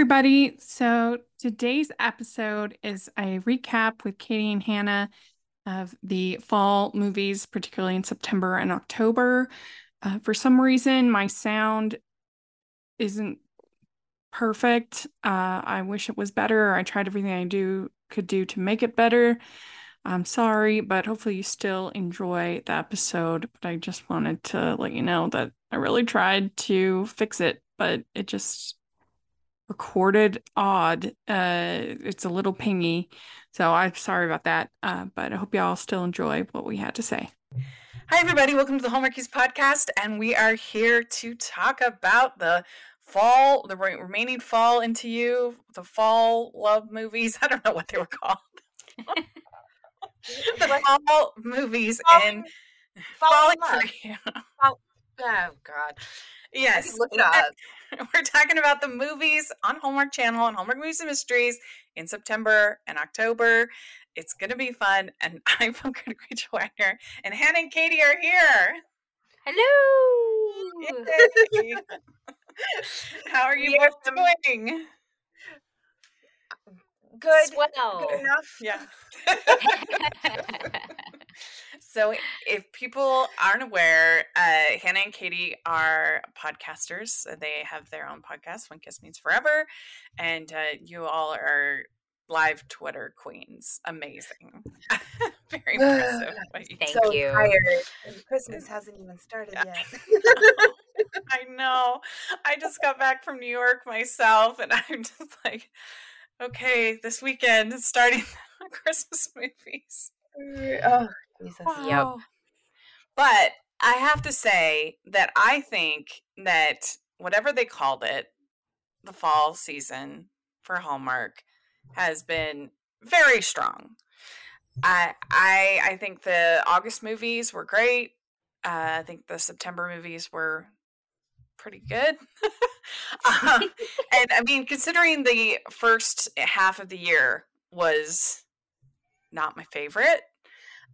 everybody. So today's episode is a recap with Katie and Hannah of the fall movies, particularly in September and October. Uh, for some reason, my sound isn't perfect. Uh, I wish it was better. I tried everything I do could do to make it better. I'm sorry, but hopefully you still enjoy the episode. But I just wanted to let you know that I really tried to fix it, but it just recorded odd. Uh, it's a little pingy. So I'm sorry about that. Uh, but I hope y'all still enjoy what we had to say. Hi, everybody. Welcome to the Hallmarkies podcast. And we are here to talk about the fall, the remaining fall into you, the fall love movies. I don't know what they were called. the fall movies and falling for you. Oh, oh God. Yes. Look it up. We're talking about the movies on Hallmark Channel and Hallmark Movies and Mysteries in September and October. It's going to be fun. And I'm from Good Rachel Wagner, and Hannah and Katie are here. Hello. How are you both doing? Good. Swell. Good enough. Yeah. So, if people aren't aware, uh, Hannah and Katie are podcasters. They have their own podcast, When Kiss Means Forever, and uh, you all are live Twitter queens. Amazing. Very impressive. Thank so you. Tired. Christmas hasn't even started yet. I know. I just got back from New York myself, and I'm just like, okay, this weekend is starting Christmas movies. Oh, Jesus. Wow. Yep. But I have to say that I think that whatever they called it, the fall season for Hallmark has been very strong. I I I think the August movies were great. Uh, I think the September movies were pretty good. um, and I mean, considering the first half of the year was not my favorite,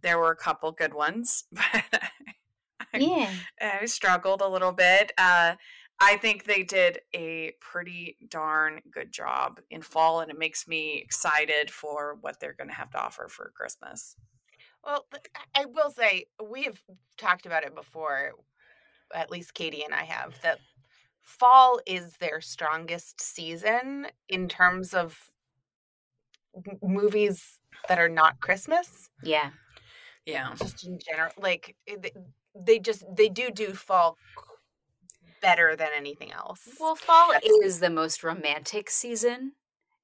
there were a couple good ones, but I, yeah, I struggled a little bit. Uh, I think they did a pretty darn good job in fall, and it makes me excited for what they're going to have to offer for Christmas. Well, I will say we have talked about it before. At least Katie and I have that fall is their strongest season in terms of movies that are not Christmas. Yeah. Yeah. Just in general, like eh, they just they do do fall better than anything else. Well, fall is the most romantic season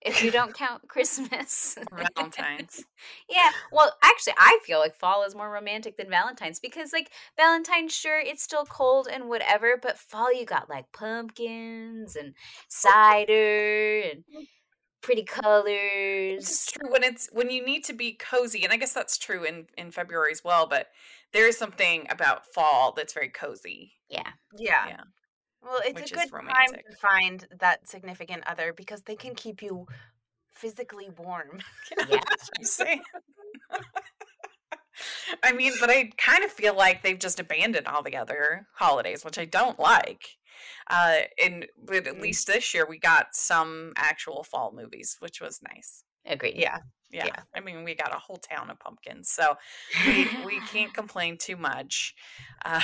if you don't count Christmas. Valentine's. yeah. Well, actually, I feel like fall is more romantic than Valentine's because, like, Valentine's, sure, it's still cold and whatever, but fall, you got like pumpkins and cider and pretty colors. It's true when it's when you need to be cozy, and I guess that's true in in February as well. But there is something about fall that's very cozy. Yeah. Yeah. Yeah. Well, it's Which a good time to find that significant other because they can keep you physically warm. Yeah. yeah. I mean, but I kind of feel like they've just abandoned all the other holidays, which I don't like. Uh, and but at mm. least this year we got some actual fall movies, which was nice. Agreed. Yeah. Yeah. yeah. I mean, we got a whole town of pumpkins, so we, we can't complain too much. Uh,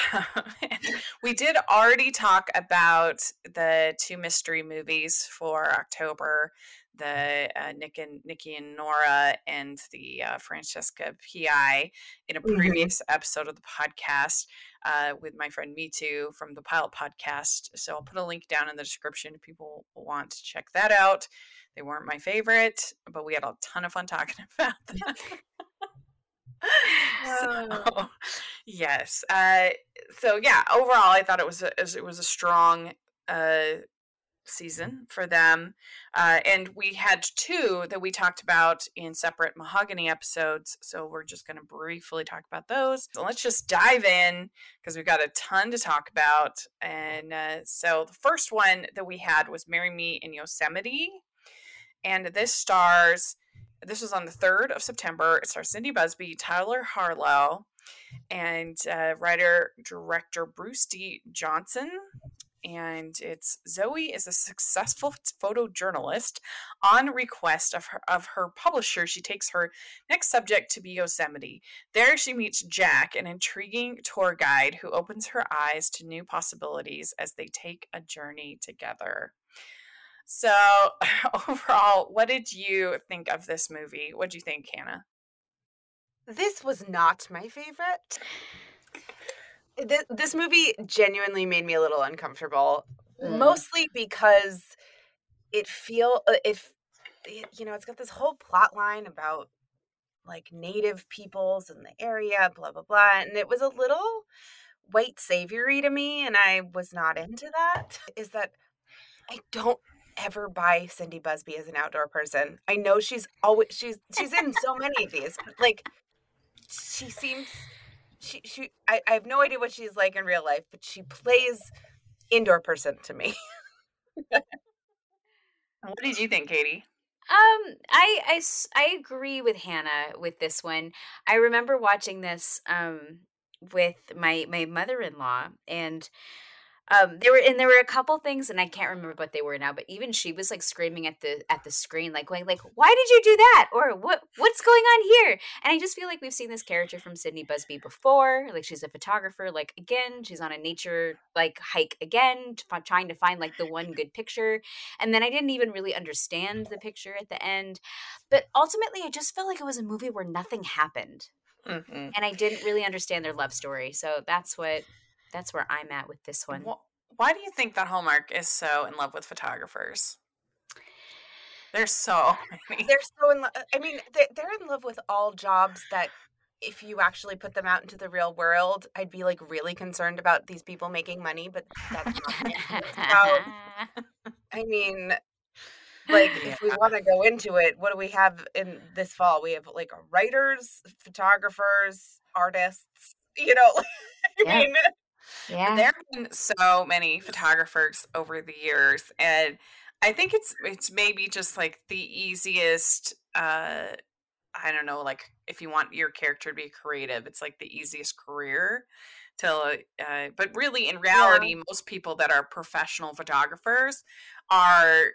we did already talk about the two mystery movies for October the uh, Nick and Nikki and Nora and the uh, Francesca PI in a mm-hmm. previous mm-hmm. episode of the podcast uh, with my friend Me Too from the Pilot Podcast. So I'll put a link down in the description if people want to check that out. They weren't my favorite, but we had a ton of fun talking about them. so, yes. Uh, so yeah, overall, I thought it was a, it was a strong uh, season for them. Uh, and we had two that we talked about in separate mahogany episodes. So we're just going to briefly talk about those. So let's just dive in because we've got a ton to talk about. And uh, so the first one that we had was Marry Me in Yosemite. And this stars, this was on the 3rd of September. It stars Cindy Busby, Tyler Harlow, and uh, writer director Bruce D. Johnson and it's Zoe is a successful photojournalist. On request of her of her publisher, she takes her next subject to be Yosemite. There, she meets Jack, an intriguing tour guide who opens her eyes to new possibilities as they take a journey together. So, overall, what did you think of this movie? What do you think, Hannah? This was not my favorite. This, this movie genuinely made me a little uncomfortable, Mm. mostly because it feel uh, it, it you know it's got this whole plot line about like native peoples in the area, blah blah blah, and it was a little white savory to me, and I was not into that. Is that I don't ever buy Cindy Busby as an outdoor person. I know she's always she's she's in so many of these, but like she seems she she I, I have no idea what she's like in real life, but she plays indoor person to me. What did you think, Katie? Um, I, I s- I agree with Hannah with this one. I remember watching this um with my my mother in law, and um there were and there were a couple things, and I can't remember what they were now. But even she was like screaming at the at the screen, like going like, "Why did you do that?" or "What what's going on here?" And I just feel like we've seen this character from Cindy Busby before. Like she's a photographer. Like again, she's on a nature like hike again, trying to find like the one good picture. And then I didn't even really understand the picture at the end. But ultimately, I just felt like it was a movie where nothing happened. Mhm. And I didn't really understand their love story. So that's what that's where I'm at with this one. Why do you think that Hallmark is so in love with photographers? There's so many. they're so in love. Uh, I mean, they're, they're in love with all jobs that if you actually put them out into the real world, I'd be like really concerned about these people making money, but that's not it. I mean, like if we want to go into it, what do we have in this fall? We have like writers, photographers, artists, you know. I Yeah. mean, yeah. There have been so many photographers over the years, and I think it's it's maybe just like the easiest. uh I don't know, like if you want your character to be creative, it's like the easiest career to. Uh, but really, in reality, most people that are professional photographers are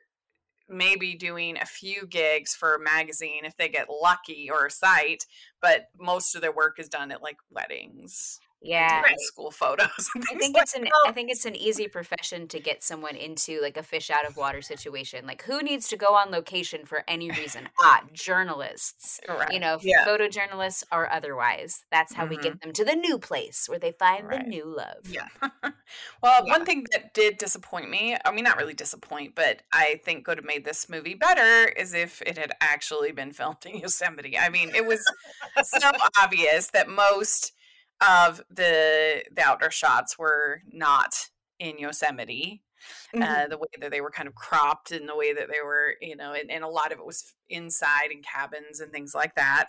maybe doing a few gigs for a magazine if they get lucky or a site, but most of their work is done at like weddings, yeah. School photos. I think it's an I think it's an easy profession to get someone into like a fish out of water situation. Like who needs to go on location for any reason? Ah, journalists. Correct. You know, Yeah. photojournalists or otherwise. That's how we get them to the new place where they find Right. the new love. Yeah. well, Yeah. one thing that did disappoint me, I mean, not really disappoint, but I think could have made this movie better is if it had actually been filmed in Yosemite. I mean, it was so obvious that most of the the outdoor shots were not in Yosemite. Mhm. Uh, the way that they were kind of cropped and the way that they were, you know, and, and a lot of it was inside in cabins and things like that.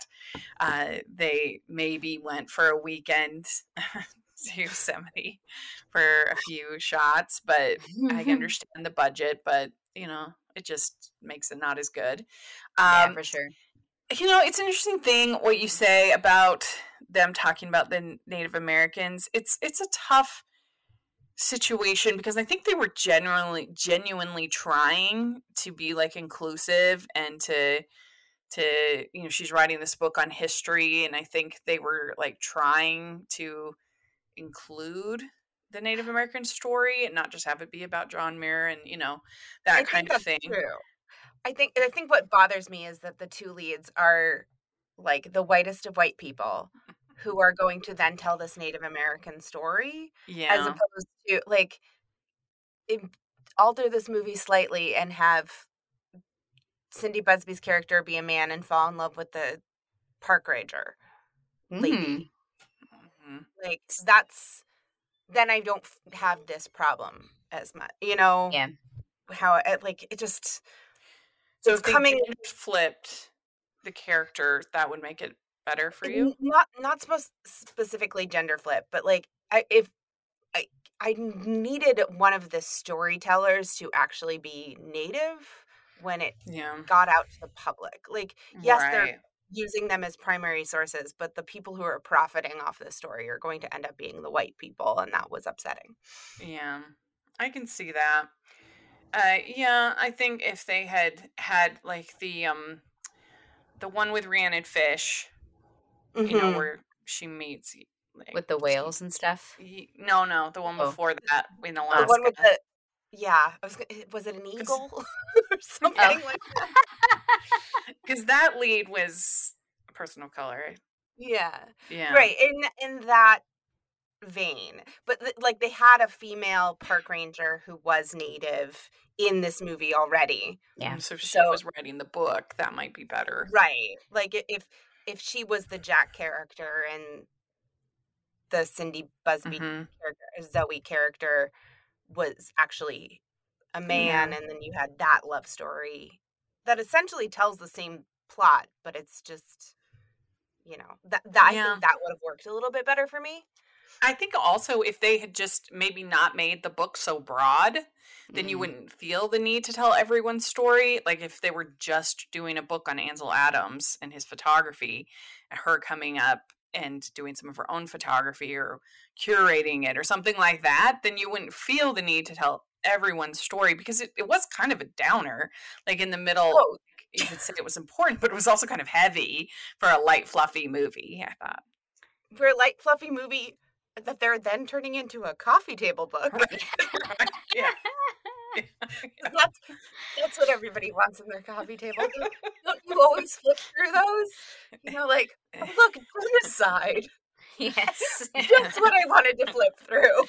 Uh, they maybe went for a weekend to Yosemite for a few shots, but I understand the budget, but you know, it just makes it not as good. yeah, Um, for sure. you know, it's an interesting thing what you say about them talking about the Native Americans. It's it's a tough situation because I think they were genuinely genuinely trying to be like inclusive and to to you know she's writing this book on history and I think they were like trying to include the Native American story and not just have it be about John Muir and you know that I kind of thing. True. I think I think what bothers me is that the two leads are like the whitest of white people who are going to then tell this Native American story Yeah. as opposed to like alter this movie slightly and have Cindy Busby's character be a man and fall in love with the park ranger lady. Mhm. Like that's then I don't have this problem as much. You know, Yeah. how it, like it just So it's coming flipped the character, that would make it better for you. Not not supposed specifically gender flip but like I, if I, I needed one of the storytellers to actually be native when it Yeah. got out to the public like yes they're using them as primary sources but the people who are profiting off this story are going to end up being the white people and that was upsetting Yeah. I can see that. Uh, yeah, I think if they had had like the um, the one with Rhiannon Fish, you know, Mhm. where she meets like, with the whales and stuff. he- no, no, the one Oh. before that in the Alaska. one with the yeah. Was was it an eagle or something Oh. like that? because that lead was a person of color. Yeah. Yeah, Right. In in that vein, but th- like they had a female park ranger who was native in this movie already. Yeah. So if she So- was writing the book, that might be better. Right. Like if if she was the Jack character and the Cindy Busby Mhm. character, Zoe character was actually a man, and then you had that love story that essentially tells the same plot, but it's just you know that that I think that would have worked a little bit better for me. I think also if they had just maybe not made the book so broad, then you Mm. wouldn't feel the need to tell everyone's story. Like if they were just doing a book on Ansel Adams and his photography, and her coming up and doing some of her own photography or curating it or something like that, then you wouldn't feel the need to tell everyone's story because it, it was kind of a downer. Like in the middle, Oh. you could say it was important, but it was also kind of heavy for a light, fluffy movie, I thought. For a light, fluffy movie that they're then turning into a coffee table book. yeah. that's that's what everybody wants in their coffee table. Don't you always flip through those? You know, like, eh. oh, look, genocide. yes. That's what I wanted to flip through.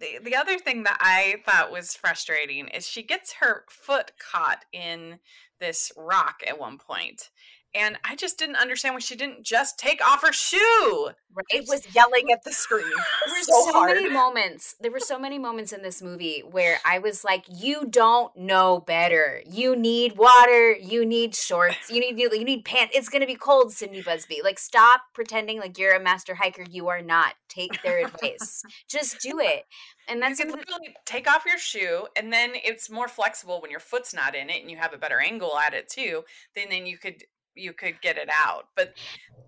the, the other thing that I thought was frustrating is she gets her foot caught in this rock at one point. And I just didn't understand why she didn't just take off her shoe. right. It was yelling at the screen There were so, so, many moments. There were so many moments in this movie where I was like, "You don't know better. You need water. You need shorts. You need you need pants. It's gonna be cold, Cindy Busby. Like, stop pretending like you're a master hiker. You are not. Take their advice. Just do it." And You that's can literally take off your shoe, and then it's more flexible when your foot's not in it, and you have a better angle at it too. Then then you could you could get it out. But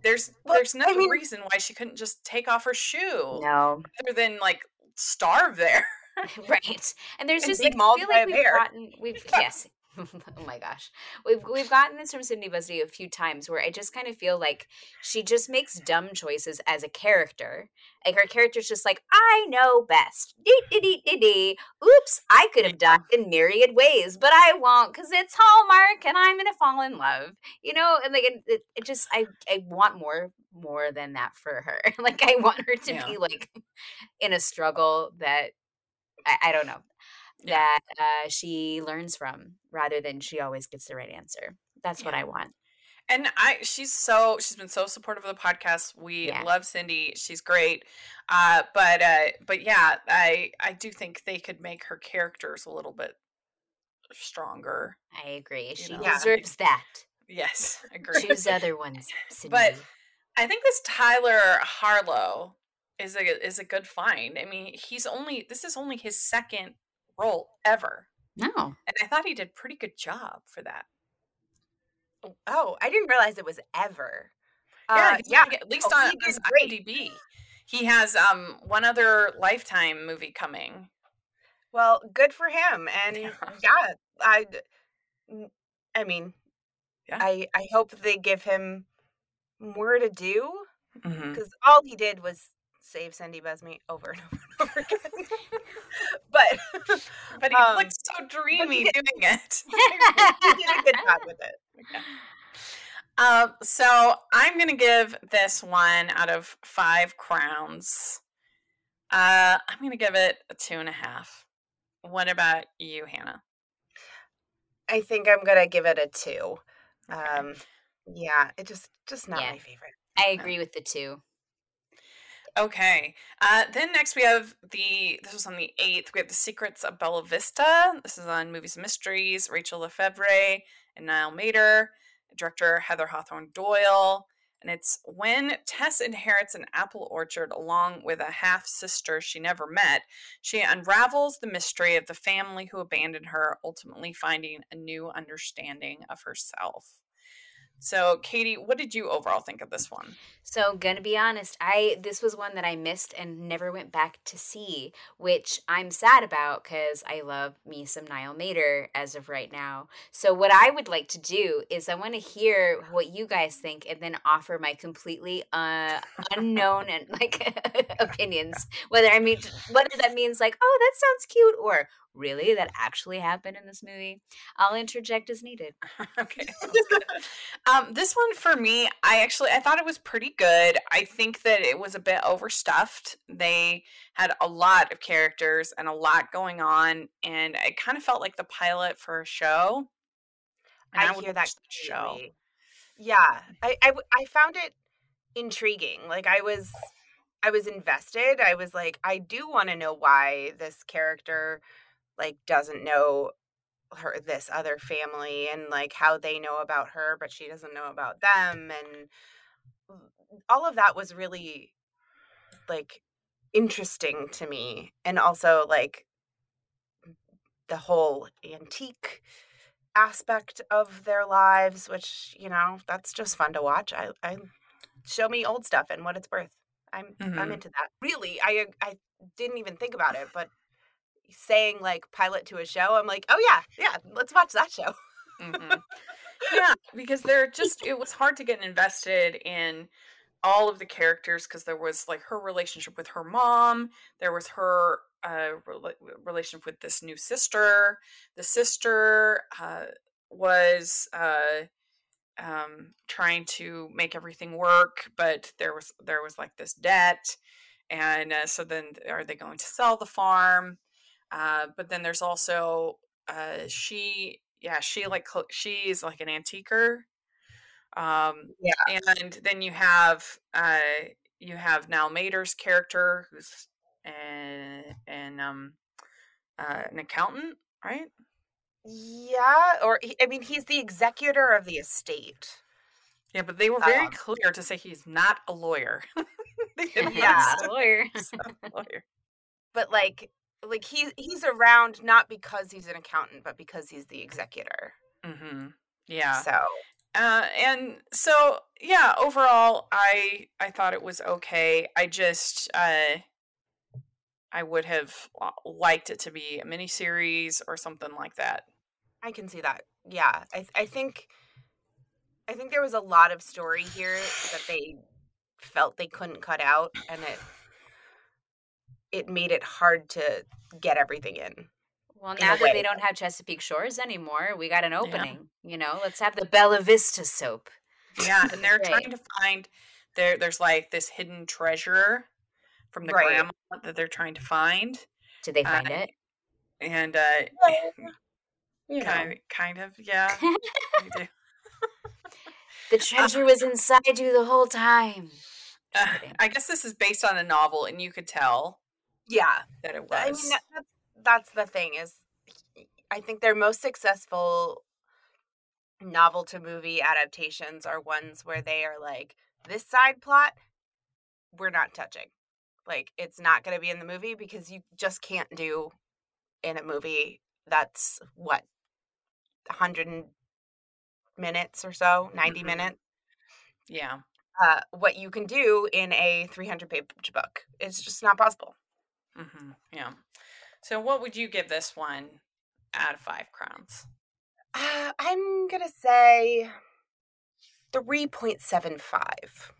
there's Well, there's no I mean- reason why she couldn't just take off her shoe no other than like starve there. right. And there's And just like I feel like we've gotten we've yes. oh my gosh. We've we've gotten this from Cindy Busby a few times where I just kind of feel like she just makes dumb choices as a character. Like her character's just like, I know best. Dee dee dee dee dee. Oops, I could have done it in myriad ways, but I won't because it's Hallmark and I'm gonna fall in love. You know, and like it, it, it just I I want more more than that for her. like I want her to Yeah. be like in a struggle that I, I don't know Yeah. that uh, she learns from rather than she always gets the right answer. That's what I want. And I she's so she's been so supportive of the podcast. We Yeah. love Cindy. She's great. Uh but uh but yeah, I I do think they could make her characters a little bit stronger. I agree. She know. Yeah. deserves that. Yes, I agree. Choose other ones, Cindy. But I think this Tyler Harlow is a is a good find. I mean, he's only this is only his second role ever. no, And I thought he did pretty good job for that. Oh, I didn't realize it was ever. Yeah, Uh, yeah. at least Oh, on his. IMDb. He has um one other Lifetime movie coming. Well, good for him. And Yeah. yeah, I mean, Yeah. I I hope they give him more to do Mm-hmm. because all he did was save Cindy Busby over and over and over again. but But he Um, looked so dreamy doing it. he did a good job with it. Um, so I'm gonna give this one out of five crowns. Uh, I'm gonna give it a two and a half. What about you, Hannah? I think I'm gonna give it a two. Okay. Um, yeah, it just just not Yeah. my favorite. I agree with the two. Okay. Uh, then next we have the. This was on the eighth. We have the Secrets of Bella Vista. This is on Movies and Mysteries. Rachelle Lefevre and Niall Mater. Director Heather Hawthorne Doyle. And it's when Tess inherits an apple orchard along with a half sister she never met, she unravels the mystery of the family who abandoned her, ultimately finding a new understanding of herself. So, Katie, what did you overall think of this one? So, gonna be honest, I this was one that I missed and never went back to see, which I'm sad about because I love me some Niall Mater as of right now. So, what I would like to do is I want to hear what you guys think and then offer my completely uh, unknown and like opinions. Whether I mean whether that means like, oh, that sounds cute, or really that actually happened in this movie. I'll interject as needed. okay. um, this one for me, I actually I thought it was pretty good. I think that it was a bit overstuffed. They had a lot of characters and a lot going on, and it kind of felt like the pilot for a show. I, I hear that show. Yeah, I, I I found it intriguing. Like I was I was invested. I was like, I do want to know why this character like doesn't know her this other family and like how they know about her but she doesn't know about them and all of that was really like interesting to me and also like the whole antique aspect of their lives which you know that's just fun to watch. I i show me old stuff and what it's worth. I'm mm-hmm. i'm into that. Really i i didn't even think about it but saying like pilot to a show, I'm like, oh yeah, yeah, let's watch that show. mm-hmm. Yeah, because they're just it was hard to get invested in all of the characters because there was like her relationship with her mom, there was her uh, re- relationship with this new sister. The sister uh, was uh, um, trying to make everything work, but there was there was like this debt, and uh, so then are they going to sell the farm? Uh, but then there's also uh, she, yeah, she like she's like an antiquer. Um, yeah, and then you have uh, you have Niall Mater's character, who's an, an um uh, an accountant, right? Yeah, or I mean, he's the executor of the estate. Yeah, but they were very um, clear to say he's not a lawyer. yeah, lawyer. a lawyer. But like like he he's around not because he's an accountant, but because he's the executor. Mm-hmm. Yeah. So. Uh, and so yeah, overall, I I thought it was okay. I just uh, I would have liked it to be a miniseries or something like that. I can see that. Yeah, I I think I think there was a lot of story here that they felt they couldn't cut out, and it it made it hard to get everything in. Well, now that they don't have Chesapeake Shores anymore, we got an opening. Yeah. You know, let's have the Bella Vista soap. Yeah, and they're trying to find there. There's like this hidden treasure from the right. grandma that they're trying to find. Did they find uh, it? And uh, yeah, kind, of, kind of, yeah. the treasure uh, was inside you the whole time. Uh, I guess this is based on a novel, and you could tell yeah, that it was. I mean, that, that's, that's the thing is, I think their most successful novel to movie adaptations are ones where they are like, this side plot, we're not touching. Like, it's not going to be in the movie because you just can't do in a movie that's what 100 minutes or so 90 mm-hmm. minutes yeah uh, what you can do in a 300 page book it's just not possible Mm-hmm. Yeah. So, what would you give this one out of five crowns? Uh, I'm gonna say three point seven five.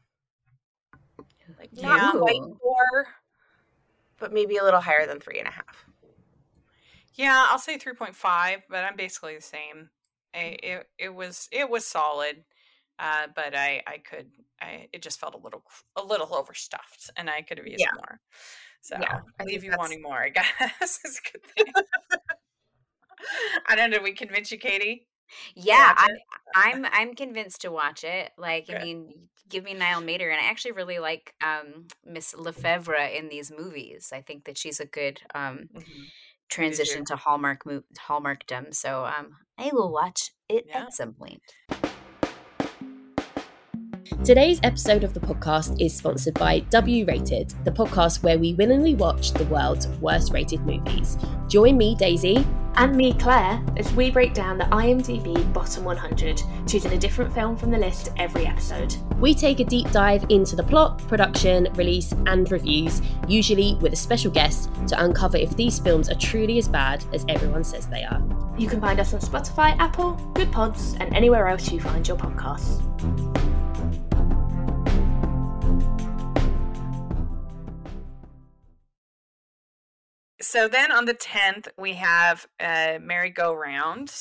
Like not yeah. quite four, but maybe a little higher than three and a half. Yeah, I'll say three point five, but I'm basically the same. I, it it was it was solid, uh, but I I could I it just felt a little a little overstuffed, and I could have used yeah. more. So yeah, I leave you that's... wanting more, I guess. is a good thing. I don't know. Did we convince you, Katie? Yeah, I'm, I'm I'm convinced to watch it. Like, I mean, give me Niall Mater, and I actually really like um, Miss Lefevre in these movies. I think that she's a good um, mm-hmm. transition to Hallmark mo- Hallmarkdom. So um, I will watch it yeah. at some point. Today's episode of the podcast is sponsored by W Rated, the podcast where we willingly watch the world's worst rated movies. Join me, Daisy, and me, Claire, as we break down the IMDb Bottom 100, choosing a different film from the list every episode. We take a deep dive into the plot, production, release, and reviews, usually with a special guest, to uncover if these films are truly as bad as everyone says they are. You can find us on Spotify, Apple, Good Pods, and anywhere else you find your podcasts. So then on the 10th, we have uh, Merry Go Round.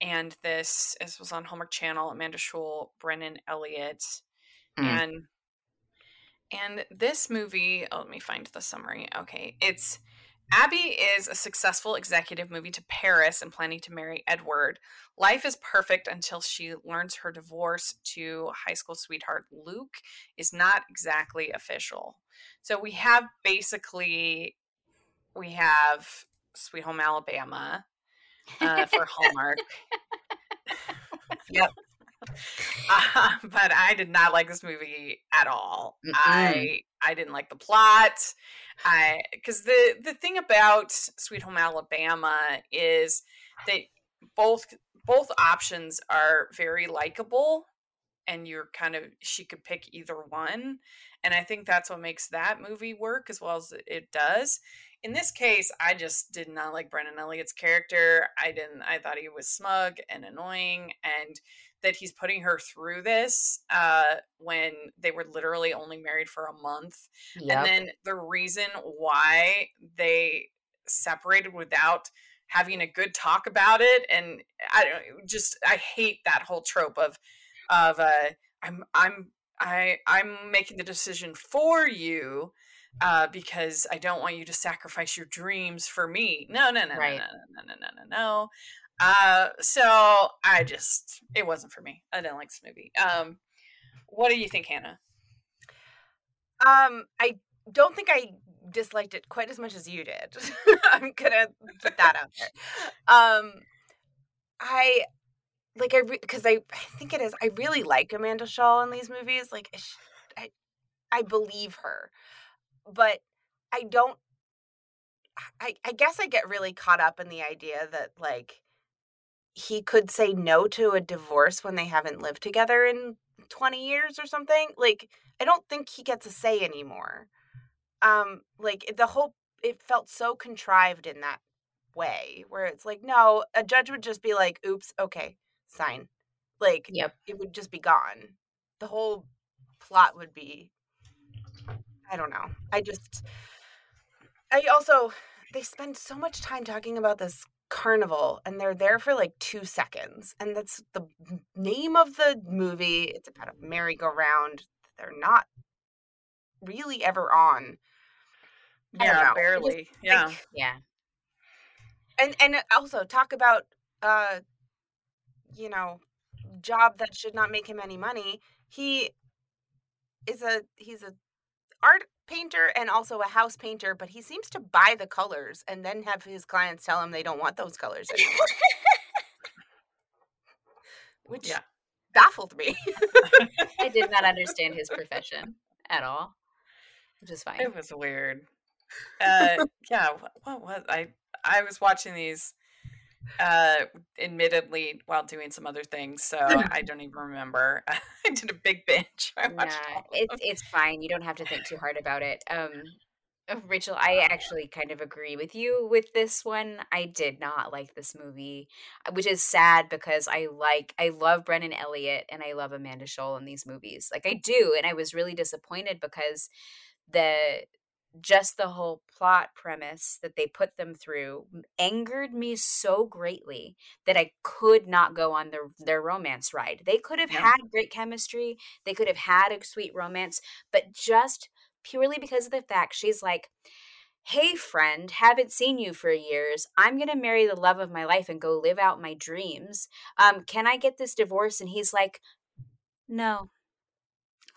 And this, this was on Hallmark Channel, Amanda Schull, Brennan Elliott. Mm. And and this movie, oh, let me find the summary. Okay. It's Abby is a successful executive moving to Paris and planning to marry Edward. Life is perfect until she learns her divorce to high school sweetheart Luke is not exactly official. So we have basically we have Sweet Home Alabama uh, for Hallmark. yep. Uh, but I did not like this movie at all. Mm-mm. I I didn't like the plot. I because the the thing about Sweet Home Alabama is that both both options are very likable and you're kind of she could pick either one and i think that's what makes that movie work as well as it does in this case i just did not like brennan elliott's character. I didn't i thought he was smug and annoying and that he's putting her through this uh when they were literally only married for a month and then the reason why they separated without having a good talk about it and i don't just i hate that whole trope of of uh i'm i'm i i'm making the decision for you uh because i don't want you to sacrifice your dreams for me no no no Right. no no no no no no no uh so i just it wasn't for me i didn't like this movie um what do you think hannah Um, I don't think I disliked it quite as much as you did. I'm gonna put that out there. Um, I like I because I I think it is. I really like Amanda Schull in these movies. Like I I believe her, but I don't. I I guess I get really caught up in the idea that like he could say no to a divorce when they haven't lived together in 20 years or something. Like I don't think he gets a say anymore. Um, like the whole it felt so contrived in that way where it's like, no, a judge would just be like, oops, okay, sign. Like Yep. it would just be gone. The whole plot would be I don't know. I just I also they spend so much time talking about this carnival and they're there for like 2 seconds and that's the name of the movie. It's about a merry-go-round. They're not really ever on. I don't know. I yeah barely think- yeah Yeah. and and also talk about uh you know job that should not make him any money he is a he's a art painter and also a house painter but he seems to buy the colors and then have his clients tell him they don't want those colors anymore which Yeah. baffled me I did not understand his profession at all, which is fine. It was weird. Uh, yeah, what, what was I? I was watching these, uh, admittedly while doing some other things, so I don't even remember. I did a big binge. I watched Nah, all it's it's fine. You don't have to think too hard about it. Um, uh, Rachel, I actually kind of agree with you with this one. I did not like this movie, uh, which is sad because I like I love Brennan Elliott and I love Amanda Schull in these movies. Like I do, and I was really disappointed because the just the whole plot premise that they put them through angered me so greatly that I could not go on their their romance ride. They could have Yeah. had great chemistry, they could have had a sweet romance, but just purely because of the fact she's like, "Hey friend, haven't seen you for years. I'm going to marry the love of my life and go live out my dreams. Um can I get this divorce?" And he's like, "No."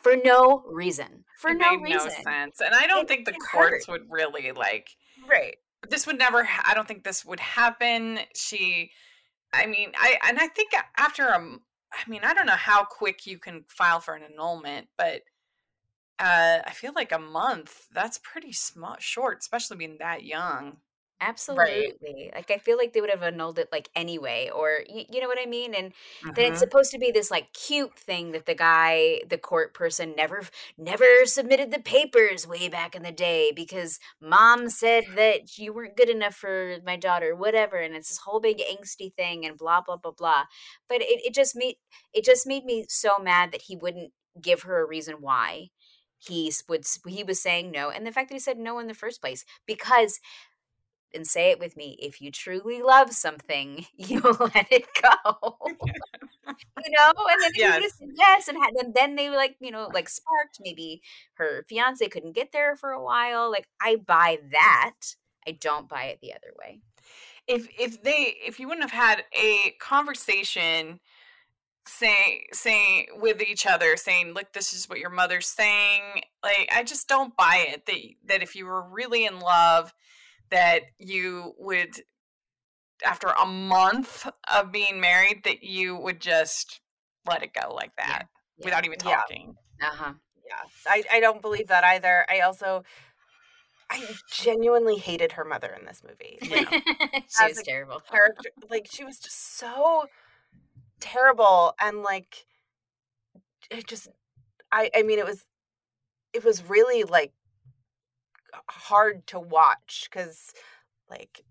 For no reason. For it no made reason. no sense, and I don't It- think the courts hurt. would really like. right This would never. ha- I don't think this would happen. She, I mean, I and I think after a. I mean, I don't know how quick you can file for an annulment, but uh, I feel like a month. That's pretty small, short, especially being that young. Absolutely. Like I feel like they would have annulled it like anyway, or you, you know what I mean? And then Mhm. it's supposed to be this like cute thing that the guy, the court person, never never submitted the papers way back in the day because mom said that you weren't good enough for my daughter, whatever. And it's this whole big angsty thing and blah blah blah blah. But it, it just made it just made me so mad that he wouldn't give her a reason why he would he was saying no, and the fact that he said no in the first place because and say it with me if you truly love something you let it go. You know? And then he would have Yes. said yes and, had, and then they like you know like sparked maybe her fiance couldn't get there for a while like i buy that i don't buy it the other way. If if they if you wouldn't have had a conversation say saying with each other saying look this is what your mother's saying like i just don't buy it that that if you were really in love that you would after a month of being married that you would just let it go like that Yeah. without even Yeah. talking uh-huh Yeah, I, I don't believe that either. I also, I genuinely hated her mother in this movie. Like, she was terrible character, like she was just so terrible, and like, it just, I, I mean, it was, it was really like hard to watch because, like,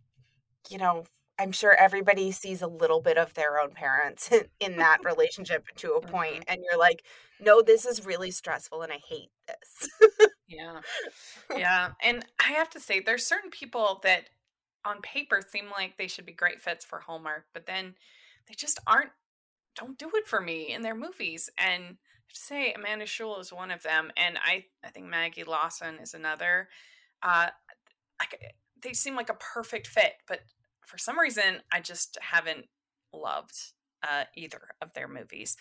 you know, I'm sure everybody sees a little bit of their own parents in, that relationship to a point, mm-hmm. and you're like, no, this is really stressful, and I hate this. Yeah. Yeah. And I have to say, there's certain people that on paper seem like they should be great fits for Hallmark, but then they just aren't, don't do it for me in their movies. And I have to say, Amanda Schull is one of them. And I, I think Maggie Lawson is another. Uh, they seem like a perfect fit, but for some reason, I just haven't loved uh, either of their movies.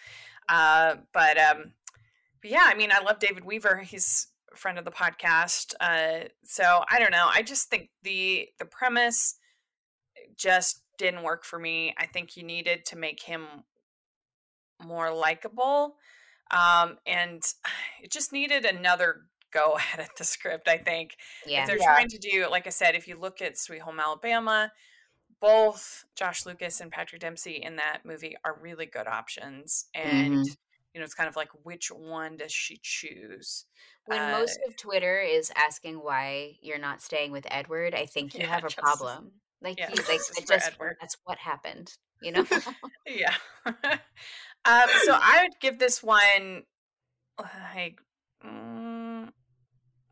Uh, but, um, but yeah, I mean, I love David Weaver. He's a friend of the podcast. Uh, so I don't know. I just think the the premise just didn't work for me. I think you needed to make him more likable, um, and it just needed another go at the script. I think yeah if they're Yeah. trying to do, like I said, if you look at Sweet Home Alabama, both Josh Lucas and Patrick Dempsey in that movie are really good options, and you know, it's kind of like which one does she choose? when Uh, most of twitter is asking why you're not staying with edward i think you Yeah, have a justice- problem like yeah, you like it just Edward. that's what happened you know Yeah. um, so I would give this one like mm,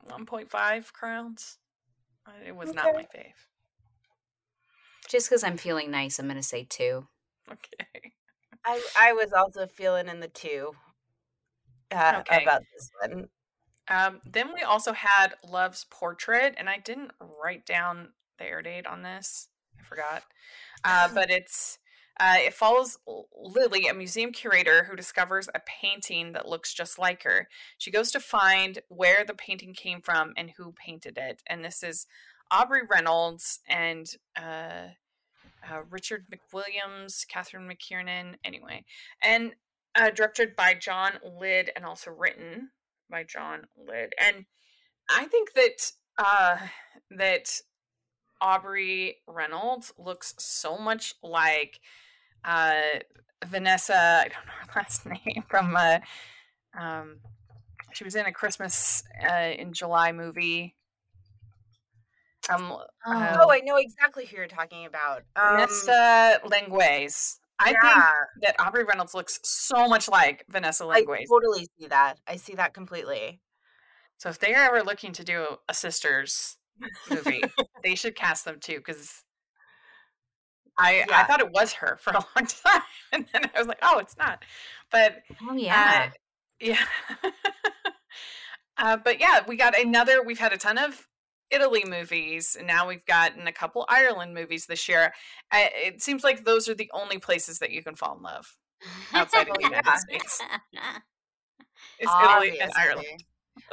1.5 crowns. It was not my fave. just because i'm feeling nice i'm gonna say two Okay. I I was also feeling in the two uh, Okay. about this one. Um, then we also had Love's Portrait, and I didn't write down the air date on this. I forgot. Uh, but it's uh, it follows Lily, a museum curator who discovers a painting that looks just like her. She goes to find where the painting came from and who painted it. And this is Aubrey Reynolds and uh, uh, Richard McWilliams, Catherine McKiernan. Anyway, and uh, directed by John Lyd and also written by John Lyd. And I think that uh, that Aubrey Reynolds looks so much like uh, Vanessa. I don't know her last name from. Uh, um, she was in a Christmas uh, in July movie. Um, Oh, I know exactly who you're talking about. Um, Vanessa Lengies. I think that Aubrey Reynolds looks so much like Vanessa Lengies. I totally see that. I see that completely. So if they're ever looking to do a sisters movie, they should cast them too. Because I I thought it was her for a long time, and then I was like, oh, it's not. But oh yeah yeah, uh, but yeah, we got another. We've had a ton of Italy movies, and now we've gotten a couple Ireland movies this year. Uh, it seems like those are the only places that you can fall in love outside of the United. States. It's Italy and Ireland.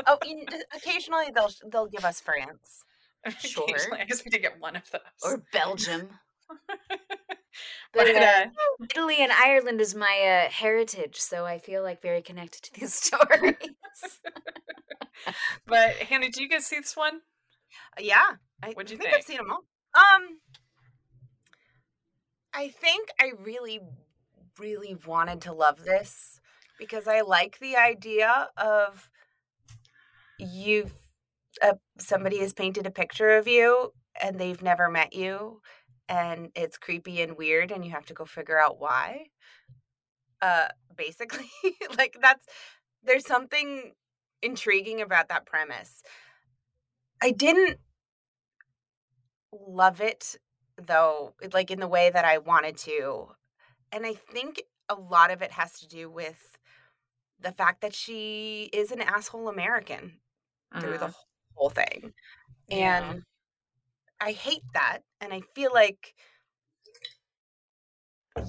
Oh, you kn- occasionally they'll they'll give us France. Sure. I guess we did get one of those. or belgium but but, uh, uh, italy and ireland is my uh, heritage so i feel like very connected to these stories but Hannah, did you guys see this one? Yeah, I What'd you think, think? I've seen them all. Um, I think I really, really wanted to love this because I like the idea of you. Uh, somebody has painted a picture of you and they've never met you, and it's creepy and weird, and you have to go figure out why. Uh, basically, like that's there's something intriguing about that premise. I didn't love it though, like in the way that I wanted to. And I think a lot of it has to do with the fact that she is an asshole American through the Mhm. whole thing. Yeah. And I hate that. And I feel like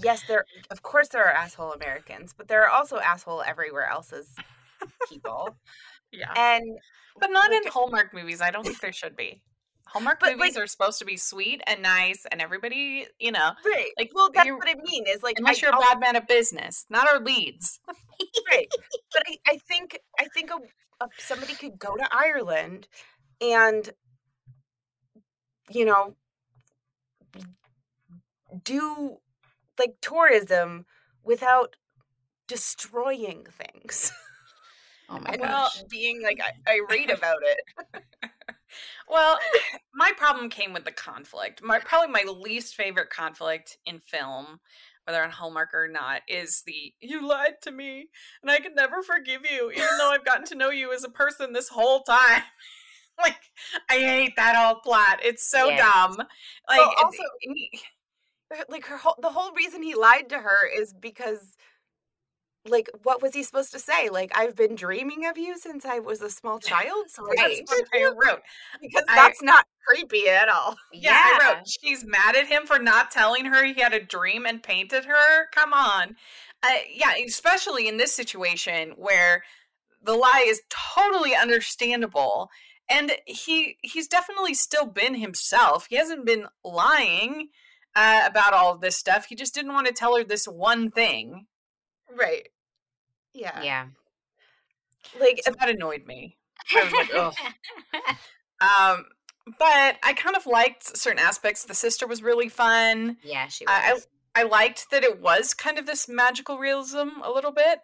yes, there of course there are asshole Americans, but there are also asshole everywhere else's people. Yeah. And But not in Hallmark movies. I don't think there should be. Hallmark But, movies like- are supposed to be sweet and nice, and everybody, you know, right. Like, well, that's what I mean. Is like unless I, you're a bad man of business, not our leads. right. But I, I think I think a, a, somebody could go to Ireland and you know do like tourism without destroying things Oh my gosh. being like i- irate about it. Well, my problem came with the conflict. My probably my least favorite conflict in film, whether on Hallmark or not, is the you lied to me and I can never forgive you, even though I've gotten to know you as a person this whole time. like I hate that whole plot. It's so Yes. dumb. Like Well, also- Her- Like her whole the whole reason he lied to her is because like what was he supposed to say? Like I've been dreaming of you since I was a small child, so I that's what I wrote. because I- that's not creepy at all. Yeah, I wrote she's mad at him for not telling her he had a dream and painted her. Come on. Uh, yeah, especially in this situation where the lie is totally understandable and he he's definitely still been himself. He hasn't been lying uh, about all of this stuff. He just didn't want to tell her this one thing. Right. Yeah. Yeah. Like So that annoyed me. I was like, ugh. Um, but I kind of liked certain aspects. The sister was really fun. yeah, she I- was. I, I liked that it was kind of this magical realism a little bit.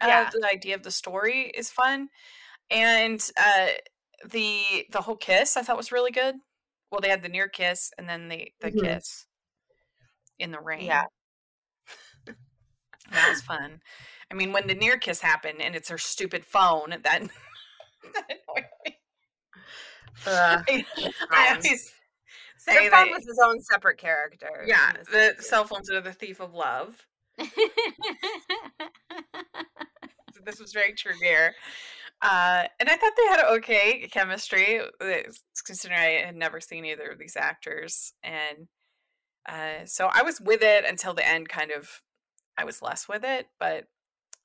Uh, Yeah. the idea of the story is fun, and uh, the the whole kiss I thought was really good. Well, they had the near kiss and then the the Mhm. kiss in the rain. Yeah. that was fun. I mean, when the near kiss happened and it's her stupid phone, that, that annoyed me. uh, I, I always say phone that. was his own separate character. Yeah, the movie. cell phones are the thief of love. this was very true here. Uh, and I thought they had okay chemistry, uh, considering I had never seen either of these actors. And uh, so I was with it until the end, kind of. I was less with it, but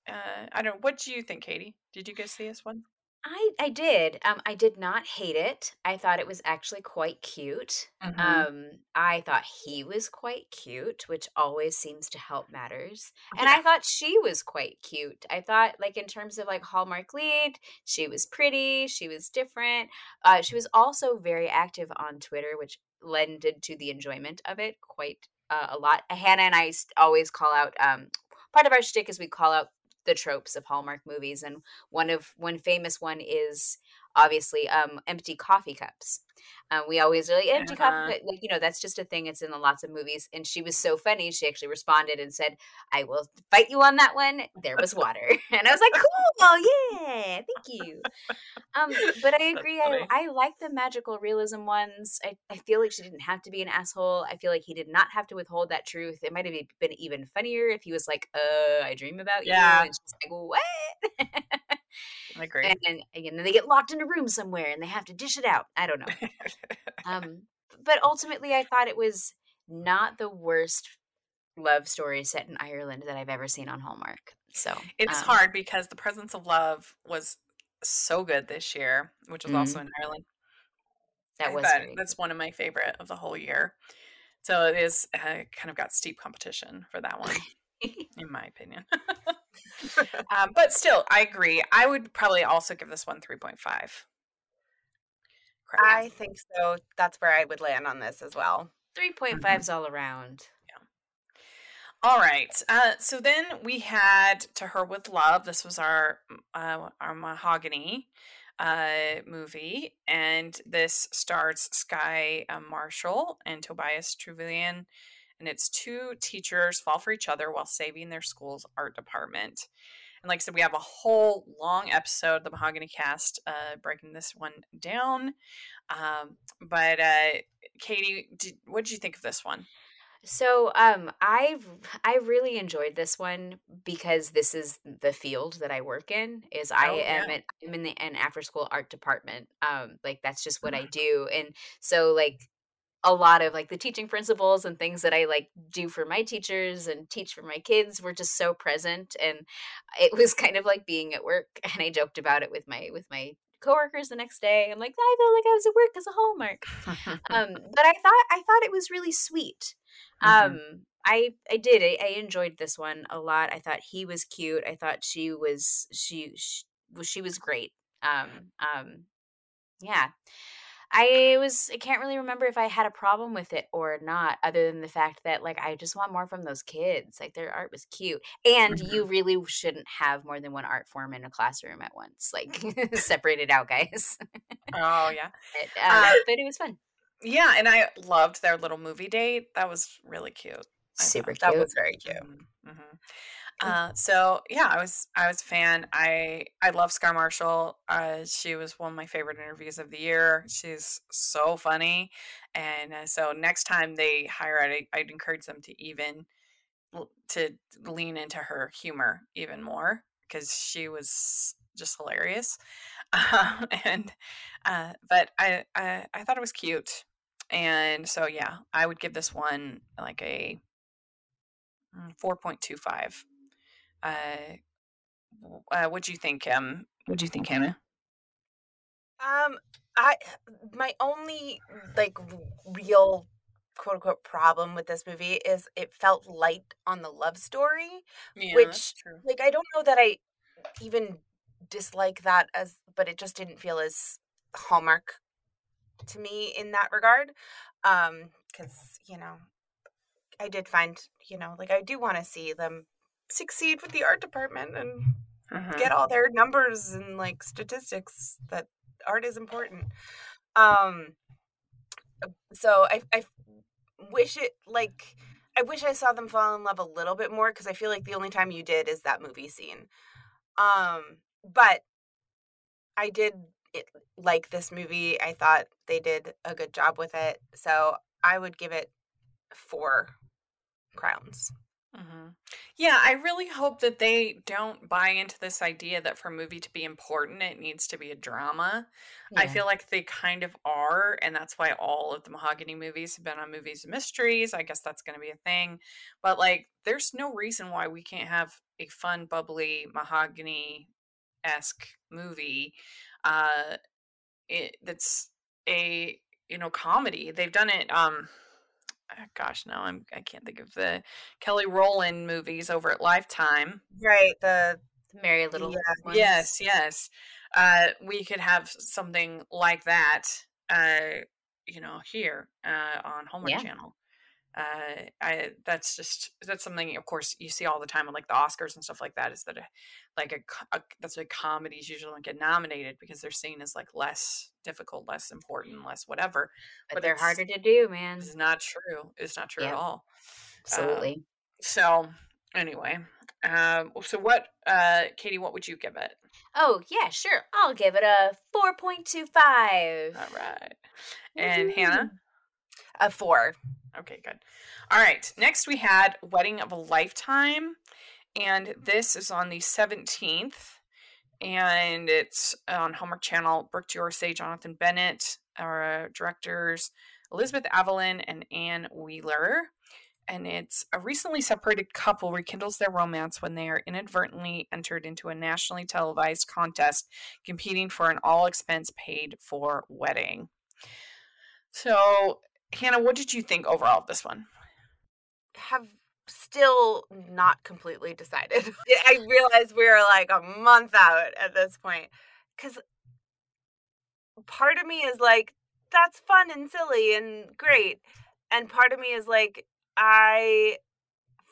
uh, I don't. know. What do you think, Katie? Did you guys see this one? I I did. Um, I did not hate it. I thought it was actually quite cute. Mhm. Um, I thought he was quite cute, which always seems to help matters. And I thought she was quite cute. I thought, like in terms of like Hallmark lead, she was pretty. She was different. Uh, she was also very active on Twitter, which lended to the enjoyment of it quite uh, a lot. Hannah and I always call out. Um, part of our shtick is we call out the tropes of Hallmark movies, and one of one famous one is obviously um empty coffee cups. Um, we always are like empty Uh-huh. coffee like you know that's just a thing. It's in the lots of movies, and she was so funny. She actually responded and said, "I will fight you on that one." There was water, and I was like, "Cool, yeah, thank you." Um, but I agree. I. I like the magical realism ones. I, I feel like she didn't have to be an asshole. I feel like he did not have to withhold that truth. It might have been even funnier if he was like, "Uh, I dream about Yeah. you," and she's like, "What?" I agree. and then again, then they get locked in a room somewhere and they have to dish it out. I don't know. Um, but ultimately, I thought it was not the worst love story set in Ireland that I've ever seen on Hallmark. So It is um, hard because the presence of love was so good this year, which was also in Ireland. That I was that's one of my favorite of the whole year. So it is uh, kind of got steep competition for that one, in my opinion. um, but still, I agree. I would probably also give this one three point five. I think so. That's where I would land on this as well. 3.5s all around. Yeah. All right. Uh, so then we had To Her with Love. This was our uh, our mahogany uh, movie, and this stars Skye uh, Marshall and Tobias Truvillion, and it's two teachers fall for each other while saving their school's art department. And like I said, we have a whole long episode, the Mahogany Cast, uh, breaking this one down. Um, but uh, Katie, did, what did you think of this one? So um I've I really enjoyed this one because this is the field that I work in is I Oh, am yeah. in, I'm in the an after school art department. Um like that's just what I Mhm. do and so like a lot of like the teaching principles and things that I like do for my teachers and teach for my kids were just so present and it was kind of like being at work and I joked about it with my with my coworkers the next day. I'm like I felt like I was at work as a hallmark. um but i thought i thought it was really sweet Mhm. um i i did I, I enjoyed this one a lot i thought he was cute i thought she was she she, was she was great um um yeah i was i can't really remember if i had a problem with it or not other than the fact that like i just want more from those kids like their art was cute and you really shouldn't have more than one art form in a classroom at once like separate it out guys oh yeah. but, uh, Uh, but it was fun Yeah, and I loved their little movie date. That was really cute. I super thought. cute That was very cute. Mhm. Mm. Uh, so yeah, I was I was a fan. I I love Scar Marshall. Uh, she was one of my favorite interviews of the year. She's so funny, and uh, so next time they hire, I'd, I'd encourage them to even to lean into her humor even more because she was just hilarious. Um, and uh, but I, I I thought it was cute, and so yeah, I would give this one like a mm, 4.25 uh, uh what do you think? Um, what do you think, Hannah? Um, I my only like real quote unquote problem with this movie is it felt light on the love story, yeah, which like I don't know that I even dislike that as, but it just didn't feel as hallmark to me in that regard. Um, because you know, I did find you know like I do want to see them succeed with the art department and Mhm. get all their numbers and like statistics that art is important. Um so i i wish it like i wish i saw them fall in love a little bit more because i feel like the only time you did is that movie scene. Um but i did it, like this movie. I thought they did a good job with it. So i would give it four crowns Mhm. Yeah, I really hope that they don't buy into this idea that for a movie to be important, it needs to be a drama. I Yeah. feel like they kind of are, and that's why all of the Mahogany movies have been on movies of mysteries. I guess that's going to be a thing. But like, there's no reason why we can't have a fun, bubbly Mahogany esque movie. Uh, it, that's a you know comedy. They've done it. Um, gosh, no, I'm I can't think of the Kelly Rowland movies over at Lifetime. right the Merry Liddle Yeah. Ones. Yes, yes. Uh, we could have something like that, uh, you know, here uh, on Hallmark Yeah. Channel. Uh, I that's just that's something, of course, you see all the time on like the Oscars and stuff like that. Is that a, like a, a that's why comedies usually don't get nominated because they're seen as like less difficult, less important, less whatever. but, but they're harder to do, man. It's not true. It's not true at all. Absolutely. So anyway, um, so what, uh, Katie? What would you give it? oh yeah, sure. I'll give it a four point two five. All right. And Hannah? A four Okay, good. All right. Next we had Wedding of a Lifetime. And this is on the 17th. And it's on Hallmark Channel. Brooke D'Orsay, Jonathan Bennett, our uh, directors, Elizabeth Avalon and Anne Wheeler. And it's a recently separated couple rekindles their romance when they are inadvertently entered into a nationally televised contest competing for an all expense paid for wedding. So, Hannah, what did you think overall of this one? have still not completely decided. I realize we're like a month out at this point because part of me is like, that's fun and silly and great. And part of me is like, I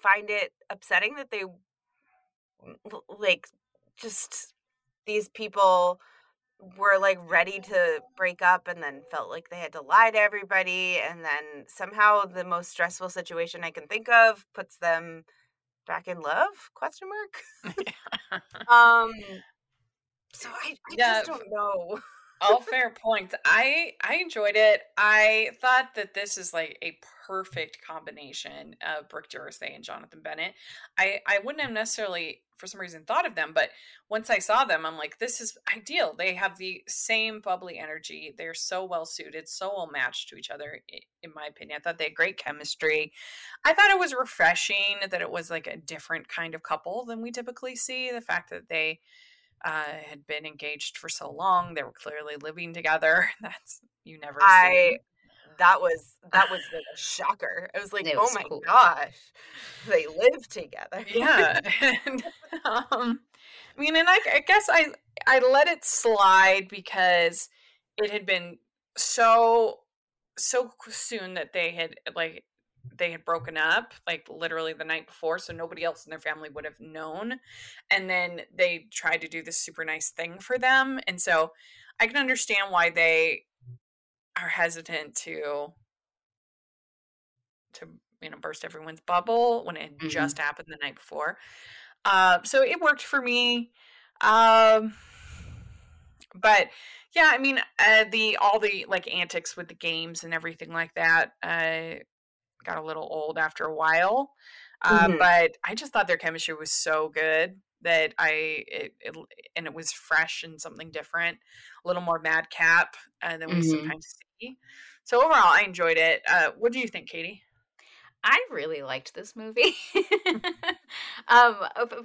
find it upsetting that they like just these people were like ready to break up and then felt like they had to lie to everybody and then somehow the most stressful situation i can think of puts them back in love? Question mark? Um so i, I Yeah. just don't know all fair points. I I enjoyed it. I thought that this is like a perfect combination of Brooke D'Orsay and Jonathan Bennett. I I wouldn't have necessarily for some reason thought of them, but once I saw them, I'm like, this is ideal. They have the same bubbly energy. They're so well suited, so well matched to each other. In my opinion, I thought they had great chemistry. I thought it was refreshing that it was like a different kind of couple than we typically see. The fact that they uh, had been engaged for so long. They were clearly living together. That's you never I- see. that was that was the shocker i was like It oh was my cool. gosh they live together Yeah. and, um, I mean, and I, I guess I I let it slide because it had been so so soon that they had like they had broken up like literally the night before so nobody else in their family would have known and then they tried to do this super nice thing for them and so i can understand why they are hesitant to to you know burst everyone's bubble when it Mhm. just happened the night before uh, so it worked for me um but yeah i mean uh, the all the like antics with the games and everything like that uh got a little old after a while uh, Mhm. but i just thought their chemistry was so good that i it, it and it was fresh and something different a little more madcap uh, than we Mhm. sometimes see so overall i enjoyed it uh what do you think katie I really liked this movie. um,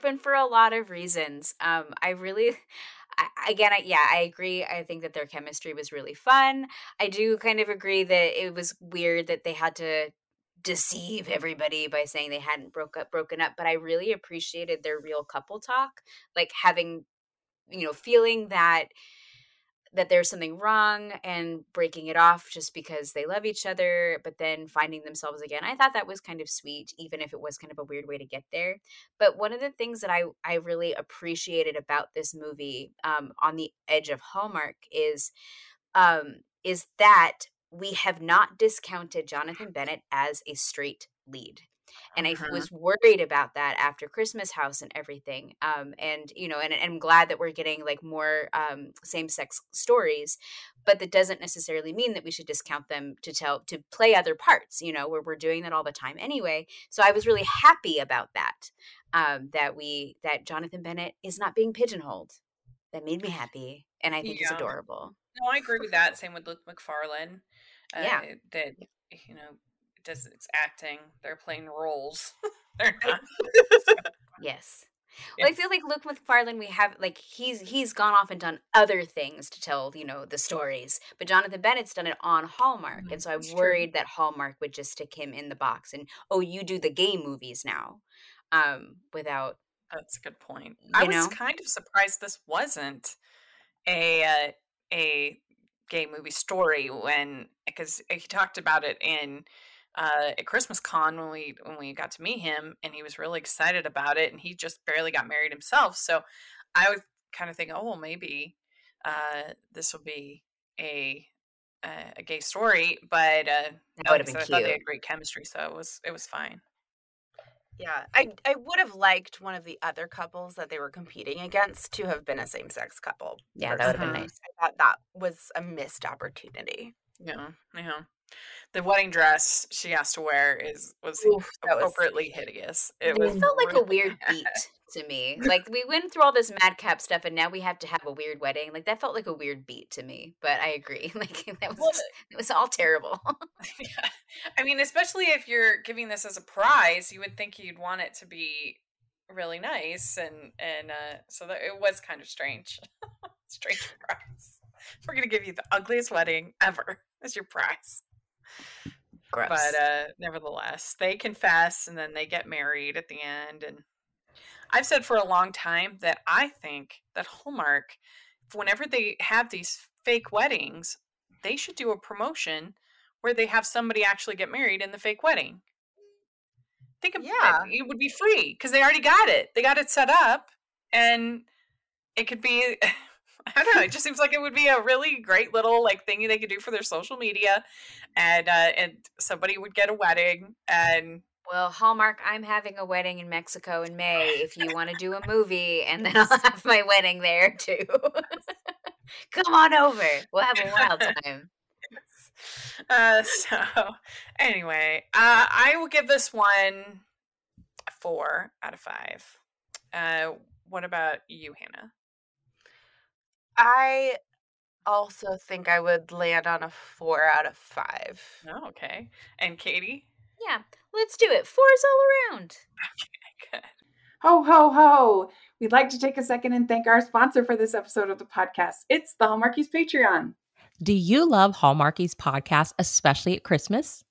but for a lot of reasons. Um, I really, I, again, I, yeah, I agree. I think that their chemistry was really fun. I do kind of agree that it was weird that they had to deceive everybody by saying they hadn't broke up, broken up. But I really appreciated their real couple talk, like having, you know, feeling that that there's something wrong and breaking it off just because they love each other, but then finding themselves again. I thought that was kind of sweet, even if it was kind of a weird way to get there. But one of the things that I, I really appreciated about this movie, um, on the edge of Hallmark, is um, is that we have not discounted Jonathan Bennett as a straight lead and I Mhm. was worried about that after Christmas House and everything. Um, and you know, and, and I'm glad that we're getting like more um, same-sex stories, but that doesn't necessarily mean that we should discount them to tell to play other parts. You know, where we're doing that all the time anyway. So I was really happy about that. Um, that we that Jonathan Bennett is not being pigeonholed. That made me happy, and I think it's Yeah. adorable. No, I agree with that. Same with Luke Macfarlane. Uh, Yeah. That you know, does it's acting. They're playing roles. They're not. Yes. Well, I feel like Luke Macfarlane, we have like he's he's gone off and done other things to tell you know the stories, but Jonathan Bennett's done it on Hallmark, Mhm, and so I'm it's true. worried that Hallmark would just stick him in the box and oh, you do the gay movies now, um, without That's a good point. I You was know? kind of surprised this wasn't a uh, a gay movie story when because he talked about it in uh, at Christmas Con when we when we got to meet him and he was really excited about it and he just barely got married himself. So I was kind of thinking, oh well, maybe uh, this will be a a a gay story, but uh, that would have said, been I thought they had great chemistry, so it was it was fine. Yeah, I I would have liked one of the other couples that they were competing against to have been a same sex couple. Yeah, that would have been uh-huh. nice. I thought that was a missed opportunity. Yeah, yeah. The wedding dress she has to wear is was Oof, that was- appropriately hideous. It It was felt like a weird bad. beat to me. Like we went through all this madcap stuff, and now we have to have a weird wedding. Like that felt like a weird beat to me. But I agree. Like that was Well, it was all terrible. yeah. I mean, especially if you're giving this as a prize, you would think you'd want it to be really nice, and and uh, so that it was kind of strange. strange prize. We're gonna give you the ugliest wedding ever as your prize. Gross. but uh nevertheless they confess and then they get married at the end and i've said for a long time that i think that hallmark whenever they have these fake weddings they should do a promotion where they have somebody actually get married in the fake wedding. Think of Yeah. it. It would be free because they already got it. They got it set up and it could be I don't know. It just seems like it would be a really great little like thing they could do for their social media, and uh, and somebody would get a wedding, and Well, Hallmark, I'm having a wedding in Mexico in May. If you want to do a movie, and then I'll have my wedding there too. Come on over. We'll have a wild time. uh, so anyway, uh, I will give this one four out of five. Uh, what about you, Hannah? I also think I would land on a four out of five. Oh, okay. And Katie? Yeah, let's do it. Fours all around. Okay, good. Ho, ho, ho. We'd like to take a second and thank our sponsor for this episode of the podcast. It's the Hallmarkies Patreon. Do you love Hallmarkies podcast, especially at Christmas?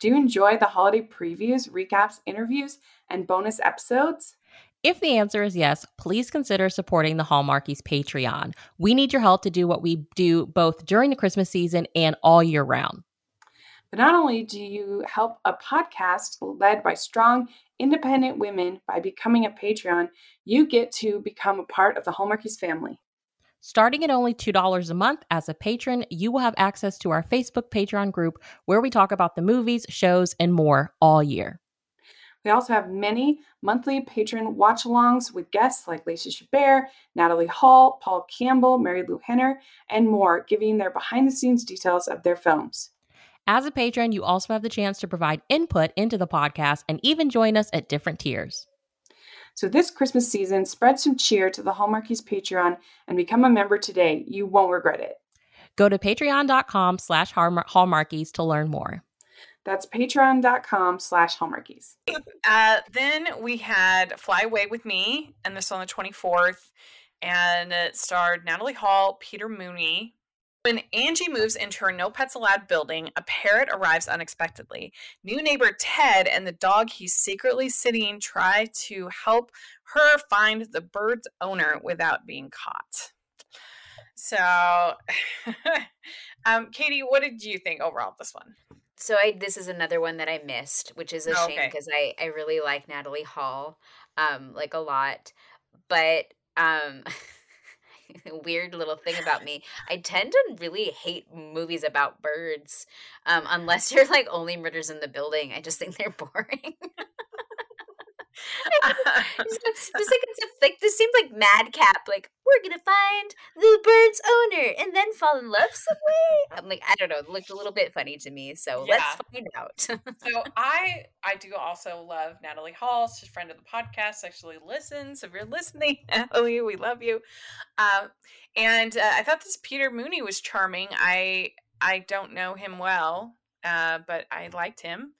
Do you enjoy the holiday previews, recaps, interviews, and bonus episodes? If the answer is yes, please consider supporting the Hallmarkies Patreon. We need your help to do what we do both during the Christmas season and all year round. But not only do you help a podcast led by strong, independent women by becoming a Patreon, you get to become a part of the Hallmarkies family. Starting at only $2 a month as a patron, you will have access to our Facebook Patreon group where we talk about the movies, shows, and more all year. We also have many monthly patron watch alongs with guests like Lacey Chabert, Natalie Hall, Paul Campbell, Marilu Henner, and more, giving their behind the scenes details of their films. As a patron, you also have the chance to provide input into the podcast and even join us at different tiers. So this Christmas season, spread some cheer to the Hallmarkies Patreon and become a member today. You won't regret it. Go to patreon.com slash hallmarkies to learn more. That's patreon.com slash hallmarkies. Uh, then we had Fly Away with Me, and this on the 24th, and it starred Natalie Hall, Peter Mooney. When Angie moves into her No Pets Allowed building, a parrot arrives unexpectedly. New neighbor Ted and the dog he's secretly sitting try to help her find the bird's owner without being caught. So, um, Katie, what did you think overall of this one? So I this is another one that I missed, which is a Oh, shame okay. because I I really like Natalie Hall, um, like a lot, but um. weird little thing about me i tend to really hate movies about birds um unless you're like only murders in the building i just think they're boring just, just like it's like this seems like madcap like we're gonna find the bird's owner and then fall in love some way i'm like i don't know it looked a little bit funny to me so let's find out so I I do also love Natalie Hall. She's a friend of the podcast. Actually listens. If you're listening, Natalie, we love you. Um, and uh, I thought this Peter Mooney was charming. I I don't know him well, uh, but I liked him.